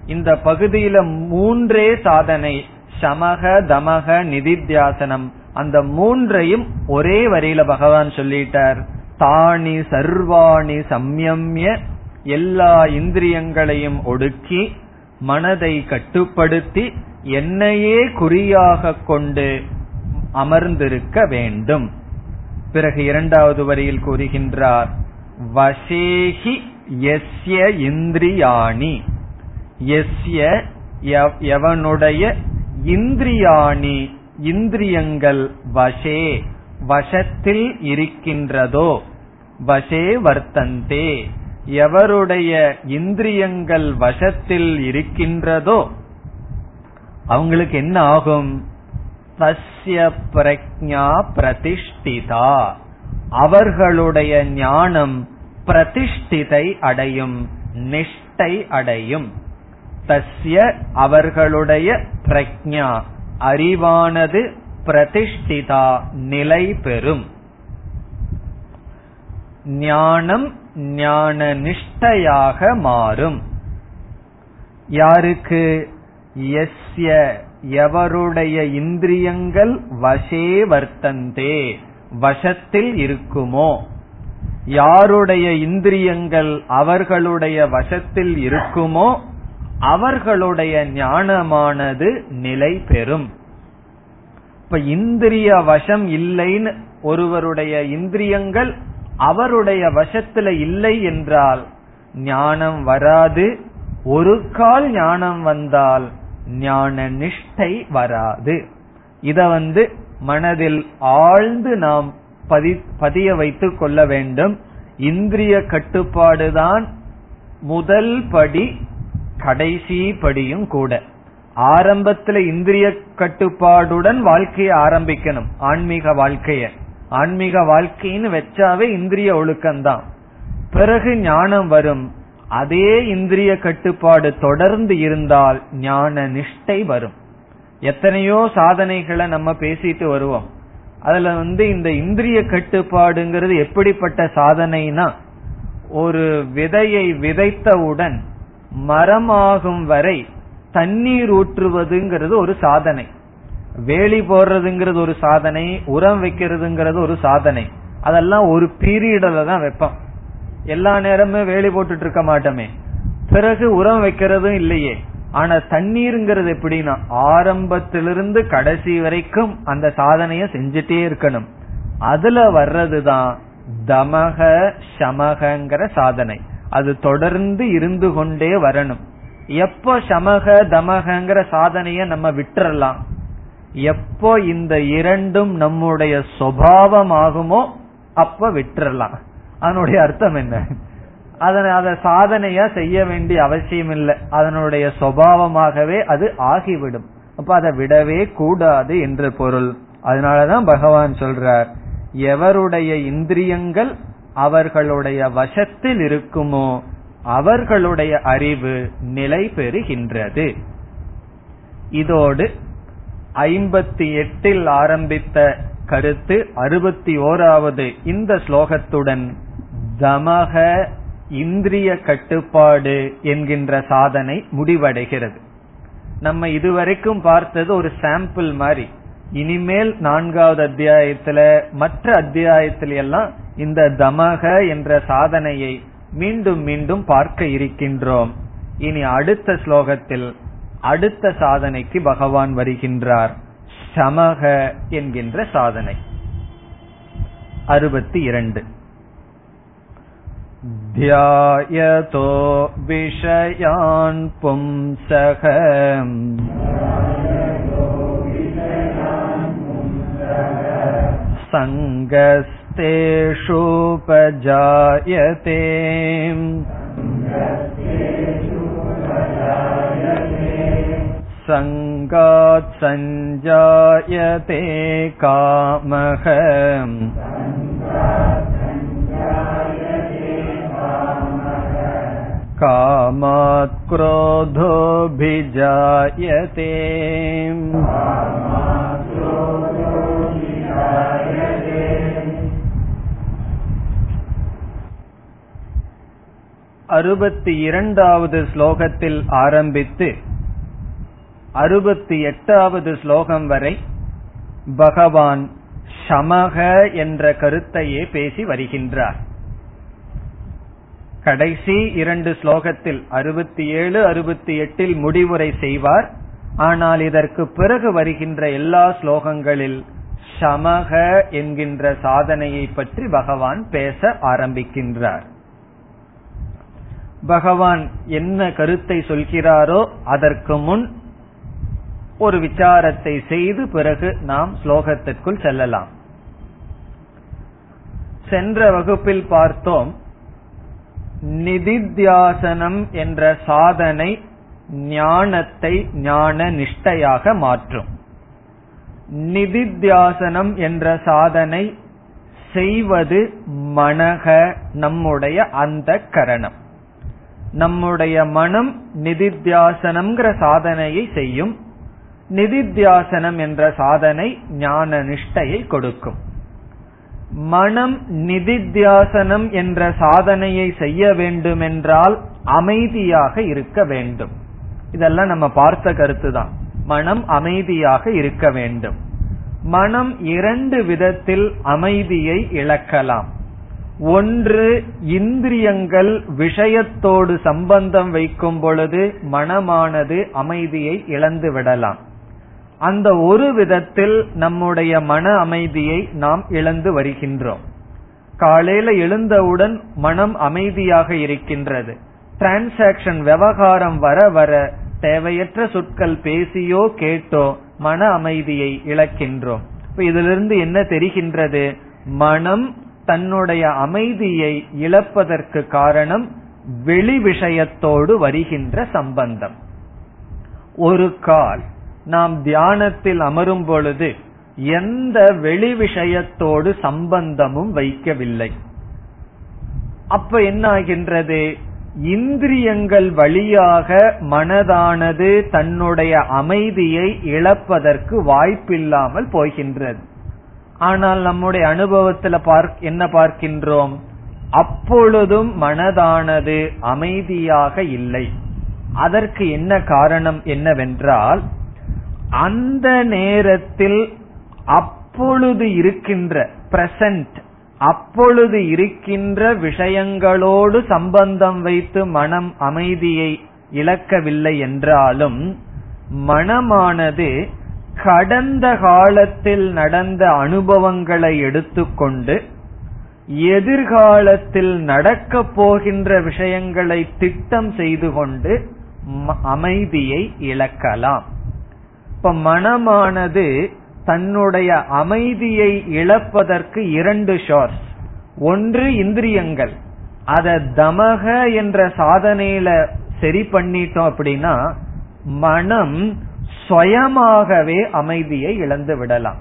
இந்த பகுதியில மூன்றே சாதனை சமக தமக நிதித்தியாசனம். அந்த மூன்றையும் ஒரே வரியில பகவான் சொல்லிட்டார். தானி சர்வாணி சம்யம்ய எல்லா இந்திரியங்களையும் ஒடுக்கி மனதை கட்டுப்படுத்தி என்னையே குறியாக கொண்டு அமர்ந்திருக்க வேண்டும். பிறகு இரண்டாவது வரியில் கூறுகின்றார் வசேகி எஸ்ய இந்திரியாணி. எஸ்ய எவனுடைய இந்திரியாணி இந்திரியங்கள் வசே வசத்தில் இருக்கின்றதோ வசே வர்த்தந்தே. எவருடைய இந்திரியங்கள் வசத்தில் இருக்கின்றதோ அவங்களுக்கு என்ன ஆகும்? தஸ்ய பிரக்ஞா பிரதிஷ்டிதா. அவர்களுடைய ஞானம் பிரதிஷ்டிதை அடையும் நிஷ்டை அடையும். தஸ்ய அவர்களுடைய பிரக்ஞா அறிவானது பிரதிஷ்டிதா நிலை பெறும். ஞானம் ஞான நிஷ்டையாக மாறும். யாருக்கு? எஸ்ய எவருடைய இந்திரியங்கள் வசே வர்த்தந்தே வசத்தில் இருக்குமோ? யாருடைய இந்திரியங்கள் அவர்களுடைய வசத்தில் இருக்குமோ? அவர்களுடைய ஞானமானது நிலை பெறும். இப்ப இந்திரிய வசம் இல்லைன்னு ஒருவருடைய இந்திரியங்கள் அவருடைய வசத்துல இல்லை என்றால் ஞானம் வராது. ஒரு கால் ஞானம் வந்தால் ஞான நிஷ்டை வராது. இத வந்து மனதில் ஆழ்ந்து நாம் பதி பதிய வைத்துக் கொள்ள வேண்டும். இந்திரிய கட்டுப்பாடுதான் முதல் படி கடைசி படியும் கூட. ஆரம்பத்துல இந்திரிய கட்டுப்பாடுடன் வாழ்க்கையை ஆரம்பிக்கணும். ஆன்மீக வாழ்க்கைய. ஆன்மீக வாழ்க்கைன்னு வச்சாவே இந்திரிய ஒழுக்கம்தான். பிறகு ஞானம் வரும். அதே இந்திரிய கட்டுப்பாடு தொடர்ந்து இருந்தால் ஞான நிஷ்டை வரும். எத்தனையோ சாதனைகளை நம்ம பேசிட்டு வருவோம். அதுல வந்து இந்த இந்திரிய கட்டுப்பாடுங்கிறது எப்படிப்பட்ட சாதனைனா ஒரு விதையை விதைத்தவுடன் மரமாகும் வரை தண்ணீர் ஊற்றுவதுங்கிறது ஒரு சாதனை. வேலி போடுறதுங்கிறது ஒரு சாதனை உரம் வைக்கிறதுங்கிறது ஒரு சாதனை. அதெல்லாம் ஒரு பீரியடில் தான் வைப்போம். எல்லா நேரமும் வேலி போட்டுட்டு இருக்க மாட்டோமே. பிறகு உரம் வைக்கிறதும் இல்லையே. ஆனா தண்ணீருங்கிறது எப்படின்னா ஆரம்பத்திலிருந்து கடைசி வரைக்கும் அந்த சாதனைய செஞ்சுட்டே இருக்கணும். அதுல வர்றதுதான் தமக சமகங்கிற சாதனை. அது தொடர்ந்து இருந்து கொண்டே வரணும். எப்போ சமக தமகங்கிற சாதனைய நம்ம விட்டுறலாம்? எப்போ இந்த இரண்டும் நம்முடைய சுவாவமாகுமோ அப்ப விட்டுறலாம். அதனுடைய அர்த்தம் என்ன? அதனை அதை சாதனையா செய்ய வேண்டிய அவசியம் இல்லை. அதனுடைய சுவாவமாகவே அது ஆகிவிடும். அப்ப அதை விடவே கூடாது என்று பொருள். அதனாலதான் பகவான் சொல்றார் எவருடைய இந்திரியங்கள் அவர்களுடைய வசத்தில் இருக்குமோ அவர்களுடைய அறிவு நிலை பெறுகின்றது. இதோடு ஐம்பத்தி எட்டில் ஆரம்பித்த கருத்து அறுபத்தி ஓராவது இந்த ஸ்லோகத்துடன் தமக இந்திரிய கட்டுப்பாடு என்கின்ற சாதனை முடிவடைகிறது. நம்ம இதுவரைக்கும் பார்த்தது ஒரு சாம்பிள் மாதிரி. இனிமேல் நான்காவது அத்தியாயத்துல மற்ற அத்தியாயத்தில எல்லாம் இந்த தமக என்ற சாதனையை மீண்டும் மீண்டும் பார்க்க இருக்கின்றோம். இனி அடுத்த ஸ்லோகத்தில் அடுத்த சாதனைக்கு பகவான் வருகின்றார் சமக என்கின்ற சாதனை அறுபத்தி இரண்டு ध्यायतो विषयान् पुंसः सङ्गस्तेषुपजायते सङ्गात् सञ्जायते कामः कामात् क्रोधोऽभिजायते அறுபத்தி இரண்டாவது ஸ்லோகத்தில் ஆரம்பித்து அறுபத்தி எட்டாவது ஸ்லோகம் வரை பகவான் சமக என்ற கருத்தையே பேசி வருகின்றார். கடைசி இரண்டு ஸ்லோகத்தில் அறுபத்தி ஏழு அறுபத்தி எட்டில் முடிவுரை செய்வார். ஆனால் இதற்கு பிறகு வருகின்ற எல்லா ஸ்லோகங்களில் சமக என்கின்ற சாதனையை பற்றி பகவான் பேச ஆரம்பிக்கின்றார். பகவான் என்ன கருத்தை சொல்கிறாரோ அதற்கு முன் ஒரு விசாரத்தை செய்து பிறகு நாம் ஸ்லோகத்திற்குள் செல்லலாம். சென்ற வகுப்பில் பார்த்தோம் நிதித்தியாசனம் என்ற சாதனை ஞானத்தை ஞான நிஷ்டையாக மாற்றும். நிதித்தியாசனம் என்ற சாதனை செய்வது மனக நம்முடைய அந்த கரணம். நம்முடைய மனம் நிதித்தியாசனம்ங்கிற சாதனையை செய்யும் நிதித்தியாசனம் என்ற சாதனை ஞான நிஷ்டையை கொடுக்கும். மனம் நிதித்தியாசனம் என்ற சாதனையை செய்ய வேண்டுமென்றால் அமைதியாக இருக்க வேண்டும். இதெல்லாம் நம்ம பார்த்த கருத்து தான் மனம் அமைதியாக இருக்க வேண்டும். மனம் இரண்டு விதத்தில் அமைதியை இழக்கலாம். ஒன்று இந்திரியங்கள் விஷயத்தோடு சம்பந்தம் வைக்கும் பொழுது மனமானது அமைதியை இழந்து விடலாம். அந்த ஒரு விதத்தில் நம்முடைய மன அமைதியை நாம் இழந்து வருகின்றோம். காலையில எழுந்தவுடன் மனம் அமைதியாக இருக்கின்றது. டிரான்சாக்சன் விவகாரம் வர வர தேவையற்ற சொற்கள் பேசியோ கேட்டோ மன அமைதியை இழக்கின்றோம். இதிலிருந்து என்ன தெரிகின்றது? மனம் தன்னுடைய அமைதியை இழப்பதற்கு காரணம் வெளி விஷயத்தோடு வருகின்ற சம்பந்தம். ஒரு கால். நாம் தியானத்தில் அமரும் பொழுது எந்த வெளி விஷயத்தோடு சம்பந்தமும் வைக்கவில்லை. அப்ப என்ன ஆகின்றது இந்திரியங்கள் வழியாக மனதானது தன்னுடைய அமைதியை இழப்பதற்கு வாய்ப்பில்லாமல் போகின்றது. ஆனால் நம்முடைய அனுபவத்துல பார்க் என்ன பார்க்கின்றோம்? அப்பொழுதும் மனதானது அமைதியாக இல்லை. அதற்கு என்ன காரணம் என்னவென்றால் அந்த நேரத்தில் அப்பொழுது இருக்கின்ற பிரசன்ட் அப்பொழுது இருக்கின்ற விஷயங்களோடு சம்பந்தம் வைத்து மனம் அமைதியை இழக்கவில்லை என்றாலும் மனமானது கடந்த காலத்தில் நடந்த அனுபவங்களை எடுத்துக்கொண்டு எதிர்காலத்தில் நடக்கப் போகின்ற விஷயங்களை திட்டம் செய்து கொண்டு அமைதியை இழக்கலாம். இப்ப மனமானது தன்னுடைய அமைதியை இழப்பதற்கு இரண்டு ஷோர்ஸ் ஒன்று இந்திரியங்கள். அத தமக என்ற சாதனையில சரி பண்ணிட்டோம் அப்படின்னா மனம் சுயமாகவே அமைதியை இழந்து விடலாம்.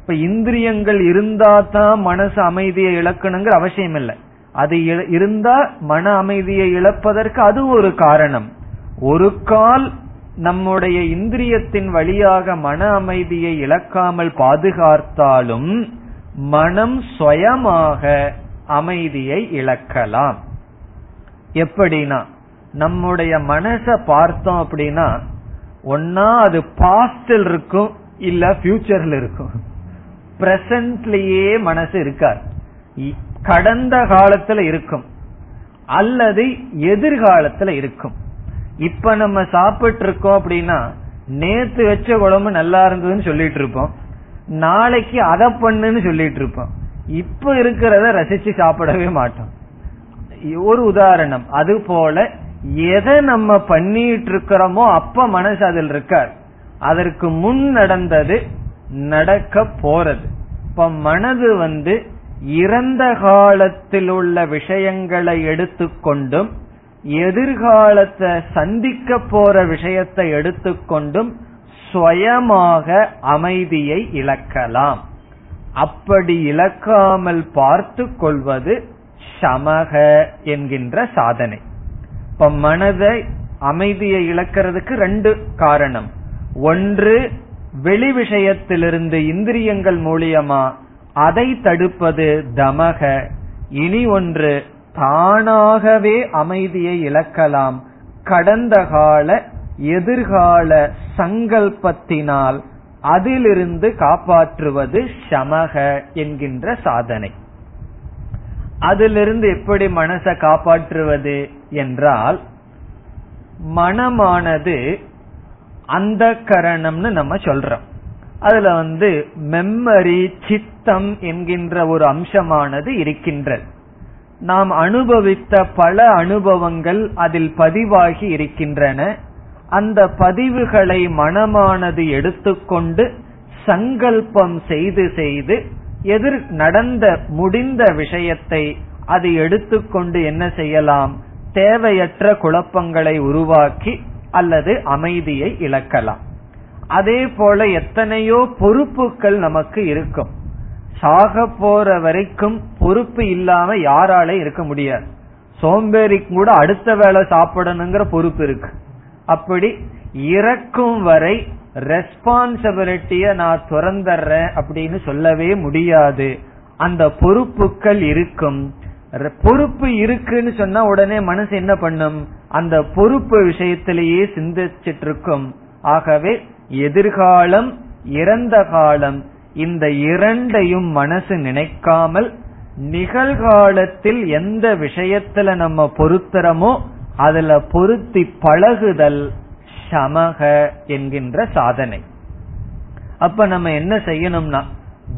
இப்ப இந்திரியங்கள் இருந்தா தான் மனசு அமைதியை இழக்கணுங்கிற அவசியம் இல்லை. அது இருந்தா மன அமைதியை இழப்பதற்கு அது ஒரு காரணம். ஒரு கால் நம்முடைய இந்திரியத்தின் வழியாக மன அமைதியை இழக்காமல் பாதுகாத்தாலும் மனம் சுயமாக அமைதியை இழக்கலாம். எப்படின்னா நம்முடைய மனச பார்த்தோம் அப்படின்னா ஒன்னா அது பாஸ்டில் இருக்கும் இல்ல ஃபியூச்சர்ல இருக்கும். பிரசன்ட்லயே மனசு இருக்கார் கடந்த காலத்துல இருக்கும் அல்லது எதிர்காலத்துல இருக்கும். இப்ப நம்ம சாப்பிட்டு இருக்கோம் அப்படின்னா நேத்து வச்ச குழம்பு நல்லா இருந்ததுன்னு சொல்லிட்டு இருப்போம். நாளைக்கு அதை பண்ணுன்னு சொல்லிட்டு இருப்போம். இப்ப இருக்கிறத ரசிச்சு சாப்பிடவே மாட்டோம். ஒரு உதாரணம் அது போல எதை நம்ம பண்ணிட்டு இருக்கிறோமோ அப்ப மனசு அதில் இருக்கார் அதற்கு முன் நடந்தது நடக்க போறது. இப்ப மனது வந்து இறந்த காலத்தில் உள்ள விஷயங்களை எடுத்துக்கொண்டும் எதிர்காலத்தை சந்திக்க போற விஷயத்தை எடுத்துக்கொண்டும் சுயமாக அமைதியை இழக்கலாம். அப்படி இழக்காமல் பார்த்து கொள்வது சமக என்கின்ற சாதனை. இப்ப மனதை அமைதியை இழக்கிறதுக்கு ரெண்டு காரணம். ஒன்று வெளி விஷயத்திலிருந்து இந்திரியங்கள் மூலியமா அதை தடுப்பது தமக. இனி ஒன்று தானாகவே அமைதியை இழக்கலாம். கடந்த கால எதிர்கால சங்கல்பத்தினால் அதிலிருந்து காப்பாற்றுவது சமக என்கின்ற சாதனை. அதிலிருந்து எப்படி மனசை காப்பாற்றுவது என்றால் மனமானது அந்த கரணம்னு நம்ம சொல்றோம். அதுல வந்து மெம்மரி சித்தம் என்கின்ற ஒரு அம்சமானது இருக்கின்றது. நாம் அனுபவித்த பல அனுபவங்கள் அதில் பதிவாகி இருக்கின்றன. அந்த பதிவுகளை மனமானது எடுத்துக்கொண்டு சங்கல்பம் செய்து செய்து எதிர் நடந்த முடிந்த விஷயத்தை அது எடுத்துக்கொண்டு என்ன செய்யலாம்? தேவையற்ற குழப்பங்களை உருவாக்கி அல்லது அமைதியை இழக்கலாம். அதே போல எத்தனையோ பொறுப்புகள் நமக்கு இருக்கும். சாக போற வரைக்கும் பொறுப்பு இல்லாம யாரால இருக்க முடியாது. சோம்பேறிக்கு கூட அடுத்த வேலை சாப்பிடணுங்கிற பொறுப்பு இருக்கு. அப்படி இறக்கும் வரை ரெஸ்பான்சிபிலிட்டிய நான் துறந்துறேன் அப்படின்னு சொல்லவே முடியாது. அந்த பொறுப்புகள் இருக்கும். பொறுப்பு இருக்குன்னு சொன்னா உடனே மனசு என்ன பண்ணும்? அந்த பொறுப்பு விஷயத்திலேயே சிந்திச்சிட்டு இருக்கும் ஆகவே எதிர்காலம் இறந்த காலம் இந்த இரண்டையும் மனசு நினைக்காமல் நிகழ்காலத்தில் எந்த விஷயத்துல நம்ம பொருத்துறமோ அதுல பொருத்தி பழகுதல் சமக என்கின்ற சாதனை. அப்ப நம்ம என்ன செய்யணும்னா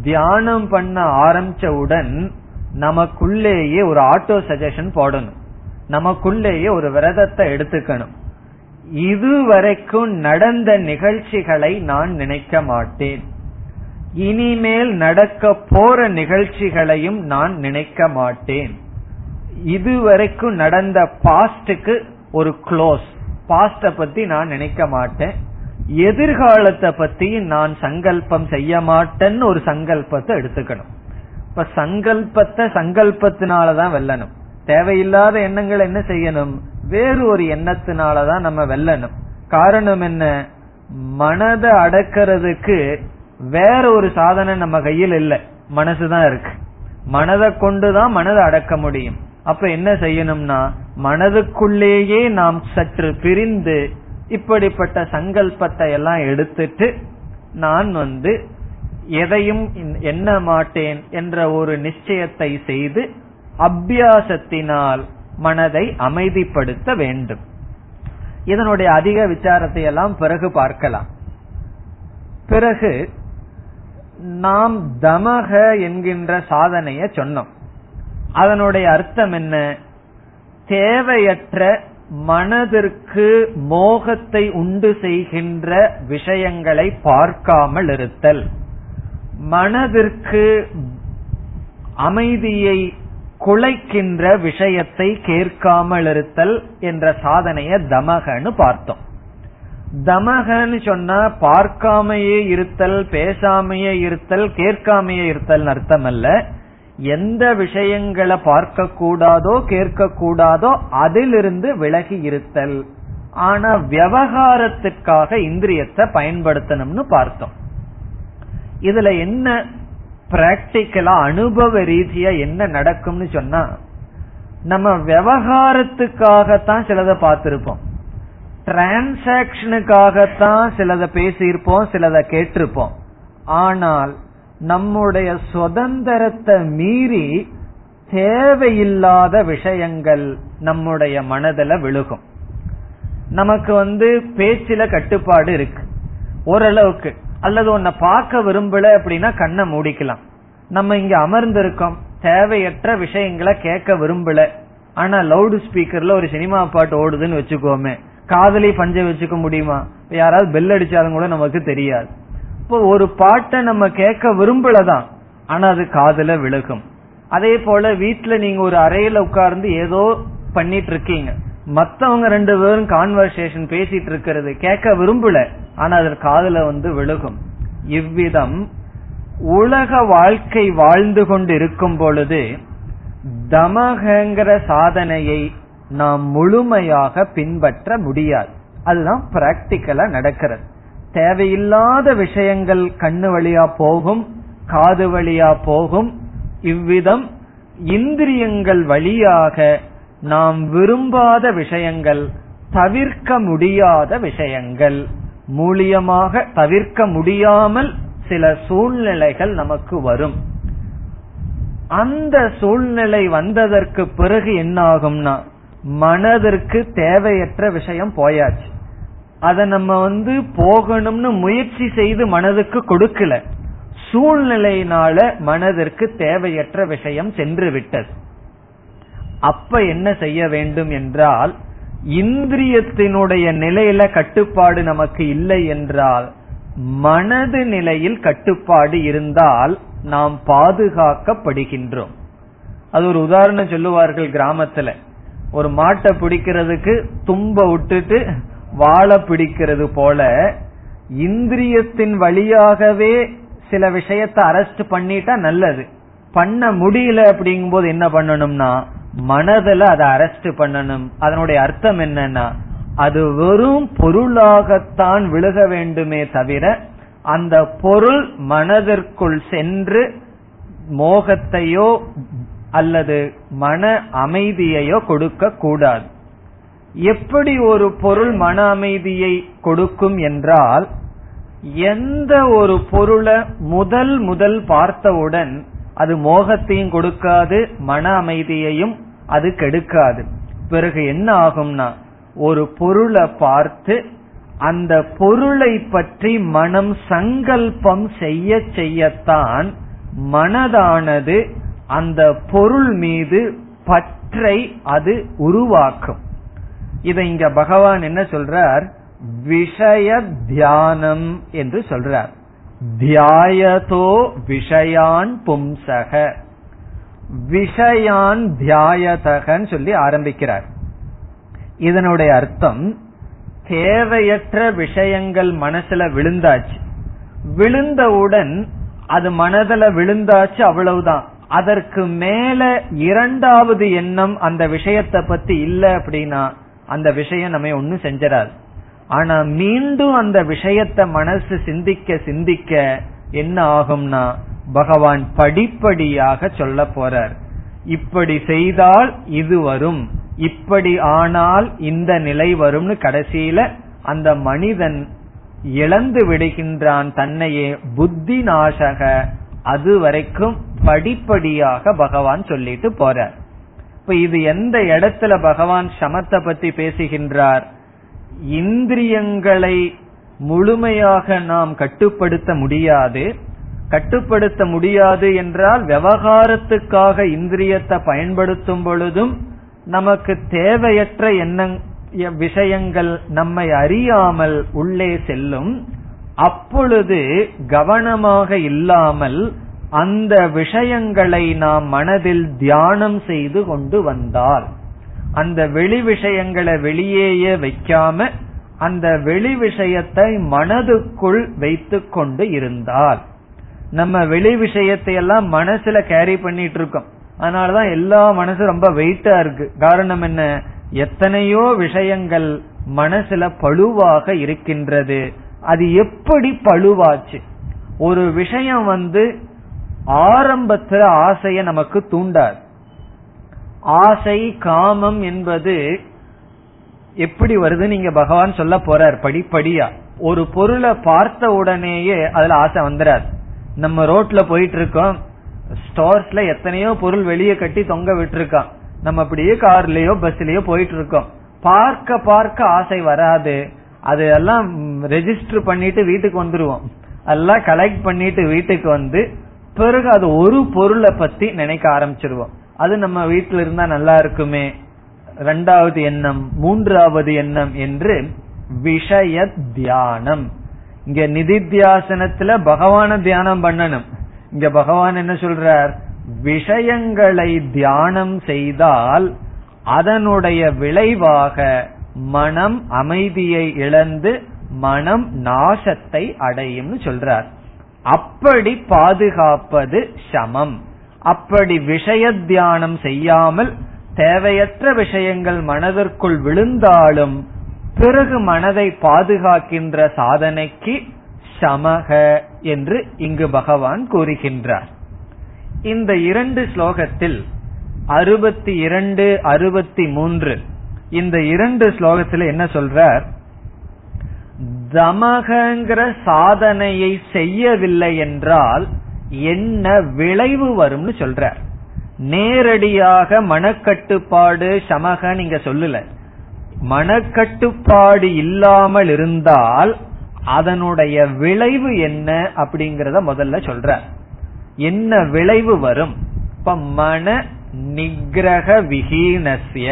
தியானம் பண்ண ஆரம்பிச்சவுடன் நமக்குள்ளேயே ஒரு ஆட்டோ சஜஷன் போடணும். நமக்குள்ளேயே ஒரு விரதத்தை எடுத்துக்கணும். இதுவரைக்கும் நடந்த நிகழ்ச்சிகளை நான் நினைக்க மாட்டேன். இனிமேல் நடக்க போற நிகழ்ச்சிகளையும் நான் நினைக்க மாட்டேன். இதுவரைக்கும் நடந்த பாஸ்டுக்கு ஒரு க்ளோஸ் பாஸ்ட பத்தி நான் நினைக்க மாட்டேன். எதிர்காலத்தை பத்தி நான் சங்கல்பம் செய்ய மாட்டேன்னு ஒரு சங்கல்பத்தை எடுத்துக்கணும். இப்ப சங்கல்பத்தை சங்கல்பத்தினாலதான் வெல்லணும். தேவையில்லாத எண்ணங்கள் என்ன செய்யணும்? வேறு ஒரு எண்ணத்தினாலதான் நம்ம வெல்லணும். காரணம் என்ன? மனதை அடக்கிறதுக்கு வேற ஒரு சாதனை நம்ம கையில் இல்ல. மனசுதான் இருக்கு. மனதை கொண்டுதான் மனதை அடக்க முடியும். அப்ப என்ன செய்யணும்னா மனதுக்குள்ளேயே நாம் சற்று பிரிந்து இப்படிப்பட்ட சங்கல்பத்தை எல்லாம் எடுத்துட்டு நான் வந்து எதையும் எண்ண மாட்டேன் என்ற ஒரு நிச்சயத்தை செய்து அபியாசத்தினால் மனதை அமைதிப்படுத்த வேண்டும். இதனுடைய அதிக விசாரத்தை எல்லாம் பிறகு பார்க்கலாம். பிறகு நாம் தமக என்கின்ற சாதனைய சொன்னோம். அதனுடைய அர்த்தம் என்ன? தேவையற்ற மனதிற்கு மோகத்தை உண்டு செய்கின்ற விஷயங்களை பார்க்காமல் இருத்தல். மனதிற்கு அமைதியை குலைக்கின்ற விஷயத்தை கேட்காமல் இருத்தல் என்ற சாதனைய தமகன்னு பார்த்தோம். தமகன்னு சொன்னா பார்க்காமையே இருத்தல் பேசாமையே இருத்தல் கேட்காமையே இருத்தல் அர்த்தம் அல்ல எந்த விஷயங்களை பார்க்க கூடாதோ கேட்க கூடாதோ அதிலிருந்து விலகி இருத்தல். ஆனா விவகாரத்திற்காக இந்திரியத்தை பயன்படுத்தணும்னு பார்த்தோம். இதுல என்ன பிராக்டிக்கலா அனுபவ ரீதியா என்ன நடக்கும்னு சொன்னா நம்ம விவகாரத்துக்காகத்தான் சிலதை பார்த்திருப்போம். டிரான்சாக்சனுக்காகத்தான் சிலதை பேசியிருப்போம் சிலதை கேட்டிருப்போம். ஆனால் நம்முடைய சுதந்திரத்தை மீறி தேவையில்லாத விஷயங்கள் நம்முடைய மனதில் விழுகும். நமக்கு வந்து பேச்சில கட்டுப்பாடு இருக்கு. ஓரளவுக்கு. அல்லது உன்னை பார்க்க விரும்பல அப்படின்னா கண்ணை மூடிக்கலாம். நம்ம இங்க அமர்ந்திருக்கோம். தேவையற்ற விஷயங்களை கேட்க விரும்பல. ஆனா லவுட் ஸ்பீக்கர்ல ஒரு சினிமா பாட்டு ஓடுதுன்னு வச்சுக்கோமே. காதலி பஞ்ச வச்சுக்க முடியுமா? யாராவது பெல் அடிச்சாலும் கூட நமக்கு தெரியாது. இப்போ ஒரு பாட்டை நம்ம கேட்க விரும்பலதான் ஆனா அது காதல விழுகும். அதே போல வீட்டுல நீங்க ஒரு அறையில உட்கார்ந்து ஏதோ பண்ணிட்டு இருக்கீங்க. மத்தவங்க ரெண்டு பேரும் கான்வர்சேஷன் பேசிட்டு இருக்கிறது கேட்க விரும்பல ஆனா அது காதல வந்து விழுகும். இவ்விதம் உலக வாழ்க்கை வாழ்ந்து கொண்டு இருக்கும் பொழுது தமகங்கிற சாதனையை நாம் முழுமையாக பின்பற்ற முடியாது. அதுதான் பிராக்டிக்கலா நடக்கிறது. தேவையில்லாத விஷயங்கள் கண்ணு வழியா போகும் காது வழியா போகும். இவ்விதம் இந்திரியங்கள் வழியாக நாம் விரும்பாத விஷயங்கள் தவிர்க்க முடியாத விஷயங்கள் மூலியமாக தவிர்க்க முடியாமல் சில சூழ்நிலைகள் நமக்கு வரும். அந்த சூழ்நிலை வந்ததற்கு பிறகு என்ன ஆகும்னா மனதிற்கு தேவையற்ற விஷயம் போயாச்சு. அதை நம்ம வந்து போகணும்னு முயற்சி செய்து மனதுக்கு கொடுக்கல. சூழ்நிலையினால மனதிற்கு தேவையற்ற விஷயம் சென்று விட்டது. அப்ப என்ன செய்ய வேண்டும் என்றால் இந்திரியத்தினுடைய நிலையில கட்டுப்பாடு நமக்கு இல்லை என்றால் மனது நிலையில் கட்டுப்பாடு இருந்தால் நாம் பாதுகாக்கப்படுகின்றோம். அது ஒரு உதாரணம் சொல்லுவார்கள் கிராமத்துல. ஒரு மாட்டை பிடிக்கிறதுக்கு தும்ப விட்டுட்டு வாழை பிடிக்கிறது போல இந்திரியத்தின் வழியாகவே சில விஷயத்தை அரெஸ்ட் பண்ணிட்டா நல்லது. பண்ண முடியல அப்படிங்கும் போது என்ன பண்ணணும்னா மனதில் அதை அரெஸ்ட் பண்ணணும். அதனுடைய அர்த்தம் என்னன்னா அது வெறும் பொருளாகத்தான் விழுக வேண்டுமே தவிர அந்த பொருள் மனதிற்குள் சென்று மோகத்தையோ அல்லது மன அமைதியையோ கொடுக்க கூடாது. எப்படி ஒரு பொருள் மன அமைதியை கொடுக்கும் என்றால் எந்த ஒரு பொருளை முதல் முதல் பார்த்தவுடன் அது மோகத்தையும் கொடுக்காது மன அமைதியையும் அது கெடுக்காது. பிறகு என்ன ஆகும்னா ஒரு பொருளை பார்த்து அந்த பொருளை பற்றி மனம் சங்கல்பம் செய்ய செய்யத்தான் மனதானது அந்த பொருள் மீது பற்றை அது உருவாக்கும். இதை இங்க பகவான் என்ன சொல்றார்? விஷய தியானம் என்று சொல்றார். தியாயதோ விஷயான் பும்சக. விஷயான் தியாயதகன்னு சொல்லி ஆரம்பிக்கிறார். இதனுடைய அர்த்தம் தேவையற்ற விஷயங்கள் மனசுல விழுந்தாச்சு. விழுந்தவுடன் அது மனதில் விழுந்தாச்சு அவ்வளவுதான். அதற்கு மேல இரண்டாவது எண்ணம் அந்த விஷயத்தை பத்தி இல்ல அப்படின்னா அந்த விஷயம் நம்ம ஒன்னும் செஞ்சிடாது. ஆனா மீண்டும் அந்த விஷயத்த மனசு சிந்திக்க சிந்திக்க என்ன ஆகும்னா பகவான் படிப்படியாக சொல்ல போறார். இப்படி செய்தால் இது வரும். இப்படி ஆனால் இந்த நிலை வரும்னு கடைசியில அந்த மனிதன் இழந்து விடுகின்றான் தன்னையே. புத்தி நாசக அது வரைக்கும் படிப்படியாக பகவான் சொல்லிட்டு போறார். இப்ப இது எந்த இடத்துல பகவான் சமத்தை பத்தி பேசுகின்றார்? இந்திரியங்களை முழுமையாக நாம் கட்டுப்படுத்த முடியாது. கட்டுப்படுத்த முடியாது என்றால் விவகாரத்துக்காக இந்திரியத்தை பயன்படுத்தும் பொழுதும் நமக்கு தேவையற்ற எண்ண விஷயங்கள் நம்மை அறியாமல் உள்ளே செல்லும். அப்பொழுது கவனமாக இல்லாமல் அந்த விஷயங்களை நாம் மனதில் தியானம் செய்து கொண்டு வந்தால் அந்த வெளி விஷயங்களை வெளியேயே வைக்காம அந்த வெளி விஷயத்தை மனதுக்குள் வைத்து கொண்டு இருந்தால் நம்ம வெளி விஷயத்தை எல்லாம் மனசுல கேரி பண்ணிட்டு இருக்கோம் அதனாலதான் எல்லா மனசு ரொம்ப வெயிட்டா இருக்கு. காரணம் என்ன? எத்தனையோ விஷயங்கள் மனசுல பழுவாக இருக்கின்றது. அது எப்படி பழுவாச்சு? ஒரு விஷயம் வந்து ஆரம்பத்துல ஆசைய நமக்கு தூண்டாது. ஆசை காமம் என்பது எப்படி வருது நீங்க பகவான் சொல்ல போறார் படிப்படியா. ஒரு பொருளை பார்த்த உடனேயே அதுல ஆசை வந்துடாது நம்ம ரோட்ல போயிட்டு இருக்கோம் ஸ்டோர்ஸ்ல எத்தனையோ பொருள் வெளியே கட்டி தொங்க விட்டுருக்கான். நம்ம அப்படியே கார்லயோ பஸ்லயோ போயிட்டு இருக்கோம் பார்க்க பார்க்க ஆசை வராது. அது எல்லாம் ரெஜிஸ்டர் பண்ணிட்டு வீட்டுக்கு வந்துருவோம். எல்லாம் கலெக்ட் பண்ணிட்டு வீட்டுக்கு வந்து பிறகு அது ஒரு பொருளை பத்தி நினைக்க ஆரம்பிச்சிருவோம். அது நம்ம வீட்டில் இருந்தா நல்லா இருக்குமே. ரெண்டாவது எண்ணம் மூன்றாவது எண்ணம் என்று விஷய தியானம் இங்க நிதித்தியாசனத்துல பகவான தியானம் பண்ணணும். இங்க பகவான் என்ன சொல்றார்? விஷயங்களை தியானம் செய்தால் அதனுடைய விளைவாக மனம் அமைதியை இழந்து மனம் நாசத்தை அடையும் சொல்றார். அப்படி பாதுகாப்பது சமம். அப்படி விஷய தியானம் செய்யாமல் தேவையற்ற விஷயங்கள் மனதிற்குள் விழுந்தாலும் பிறகு மனதை பாதுகாக்கின்ற சாதனைக்கு சமக என்று இங்கு பகவான் கூறுகின்றார். இந்த இரண்டு ஸ்லோகத்தில் அறுபத்தி இரண்டு அறுபத்தி மூன்று இந்த இரண்டு ஸ்லோகத்தில் என்ன சொல்றார்? தமகங்கிற சாதனையை செய்யவில்லை என்றால் என்ன விளைவு வரும்னு சொல்ற நேரடியாக மனக்கட்டுப்பாடு சமக நீங்க சொல்லல. மனக்கட்டுப்பாடு இல்லாமல் இருந்தால் அதனுடைய விளைவு என்ன அப்படிங்கறத முதல்ல சொல்ற என்ன விளைவு வரும்? இப்ப மன நிகிரக விஹீனசிய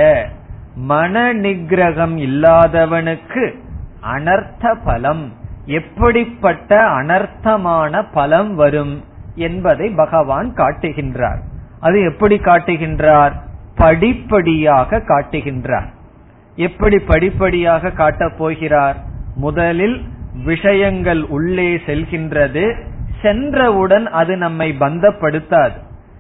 மன நிகிரகம் இல்லாதவனுக்கு அனர்த்த பலம். எப்படிப்பட்ட அனர்த்தமான பலம் வரும் என்பதை பகவான் காட்டுகின்றார். அது எப்படி காட்டுகின்றார்? படிப்படியாக காட்டுகின்றார். எப்படி படிப்படியாக காட்டப் போகிறார்? முதலில் விஷயங்கள் உள்ளே செல்கின்றது. சென்றவுடன் அது நம்மை பந்தப்படுத்தாது.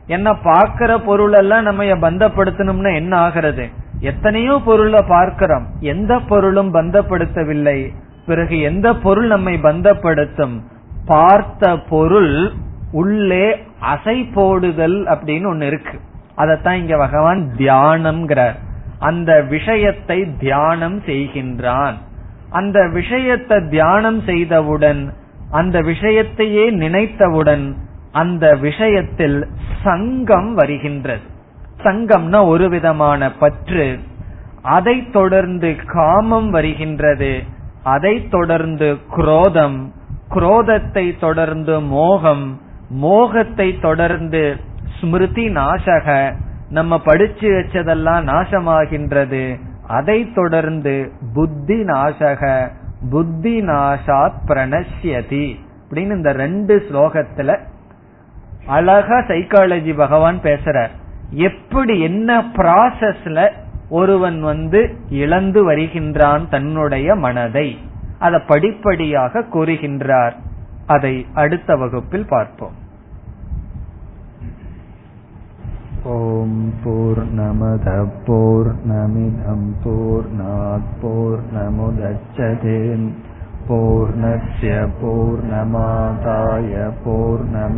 என்ன பார்க்கிற பொருள் எல்லாம் நம்ம பந்தப்படுத்தணும்னா என்ன ஆகிறது? எத்தனையோ பொருளை பார்க்கிறோம். எந்த பொருளும் பந்தப்படுத்தவில்லை. பிறகு எந்த பொருள் நம்மை பந்தப்படுத்தும்? பார்த்த பொருள் உள்ளே அசை போடுதல் அப்படின்னு ஒன்னு இருக்கு. அதத்தான் இங்க பகவான் தியானம்ங்கிறார். அந்த விஷயத்தை தியானம் செய்கின்றான். அந்த விஷயத்தை தியானம் செய்தவுடன் அந்த விஷயத்தையே நினைத்தவுடன் அந்த விஷயத்தில் சங்கம் வருகின்றது. சங்கம்னா ஒரு விதமான பற்று. அதை தொடர்ந்து காமம் வருகின்றது. அதை தொடர்ந்து குரோதம். குரோதத்தை தொடர்ந்து மோகம். மோகத்தை தொடர்ந்து ஸ்மிருதி நாசக. நம்ம படிச்சு வச்சதெல்லாம் நாசமாகின்றது. அதை தொடர்ந்து புத்தி நாசக. புத்தி நாசாத் பிரணசியதி அப்படின்னு இந்த ரெண்டு ஸ்லோகத்துல அழகா சைக்காலஜி பகவான் பேசுறார். எப்படி என்ன ப்ராசஸ்ல ஒருவன் வந்து இழந்து வருகின்றான் தன்னுடைய மனதை அதை படிப்படியாக கூறுகின்றார் அதை அடுத்த வகுப்பில் பார்ப்போம் ஓம் போர் நமத போர் நமிதம் போர் போர் நமுதச்சதேன் पूर्णस्य पूर्णमादाय पूर्णमेवावशिष्यते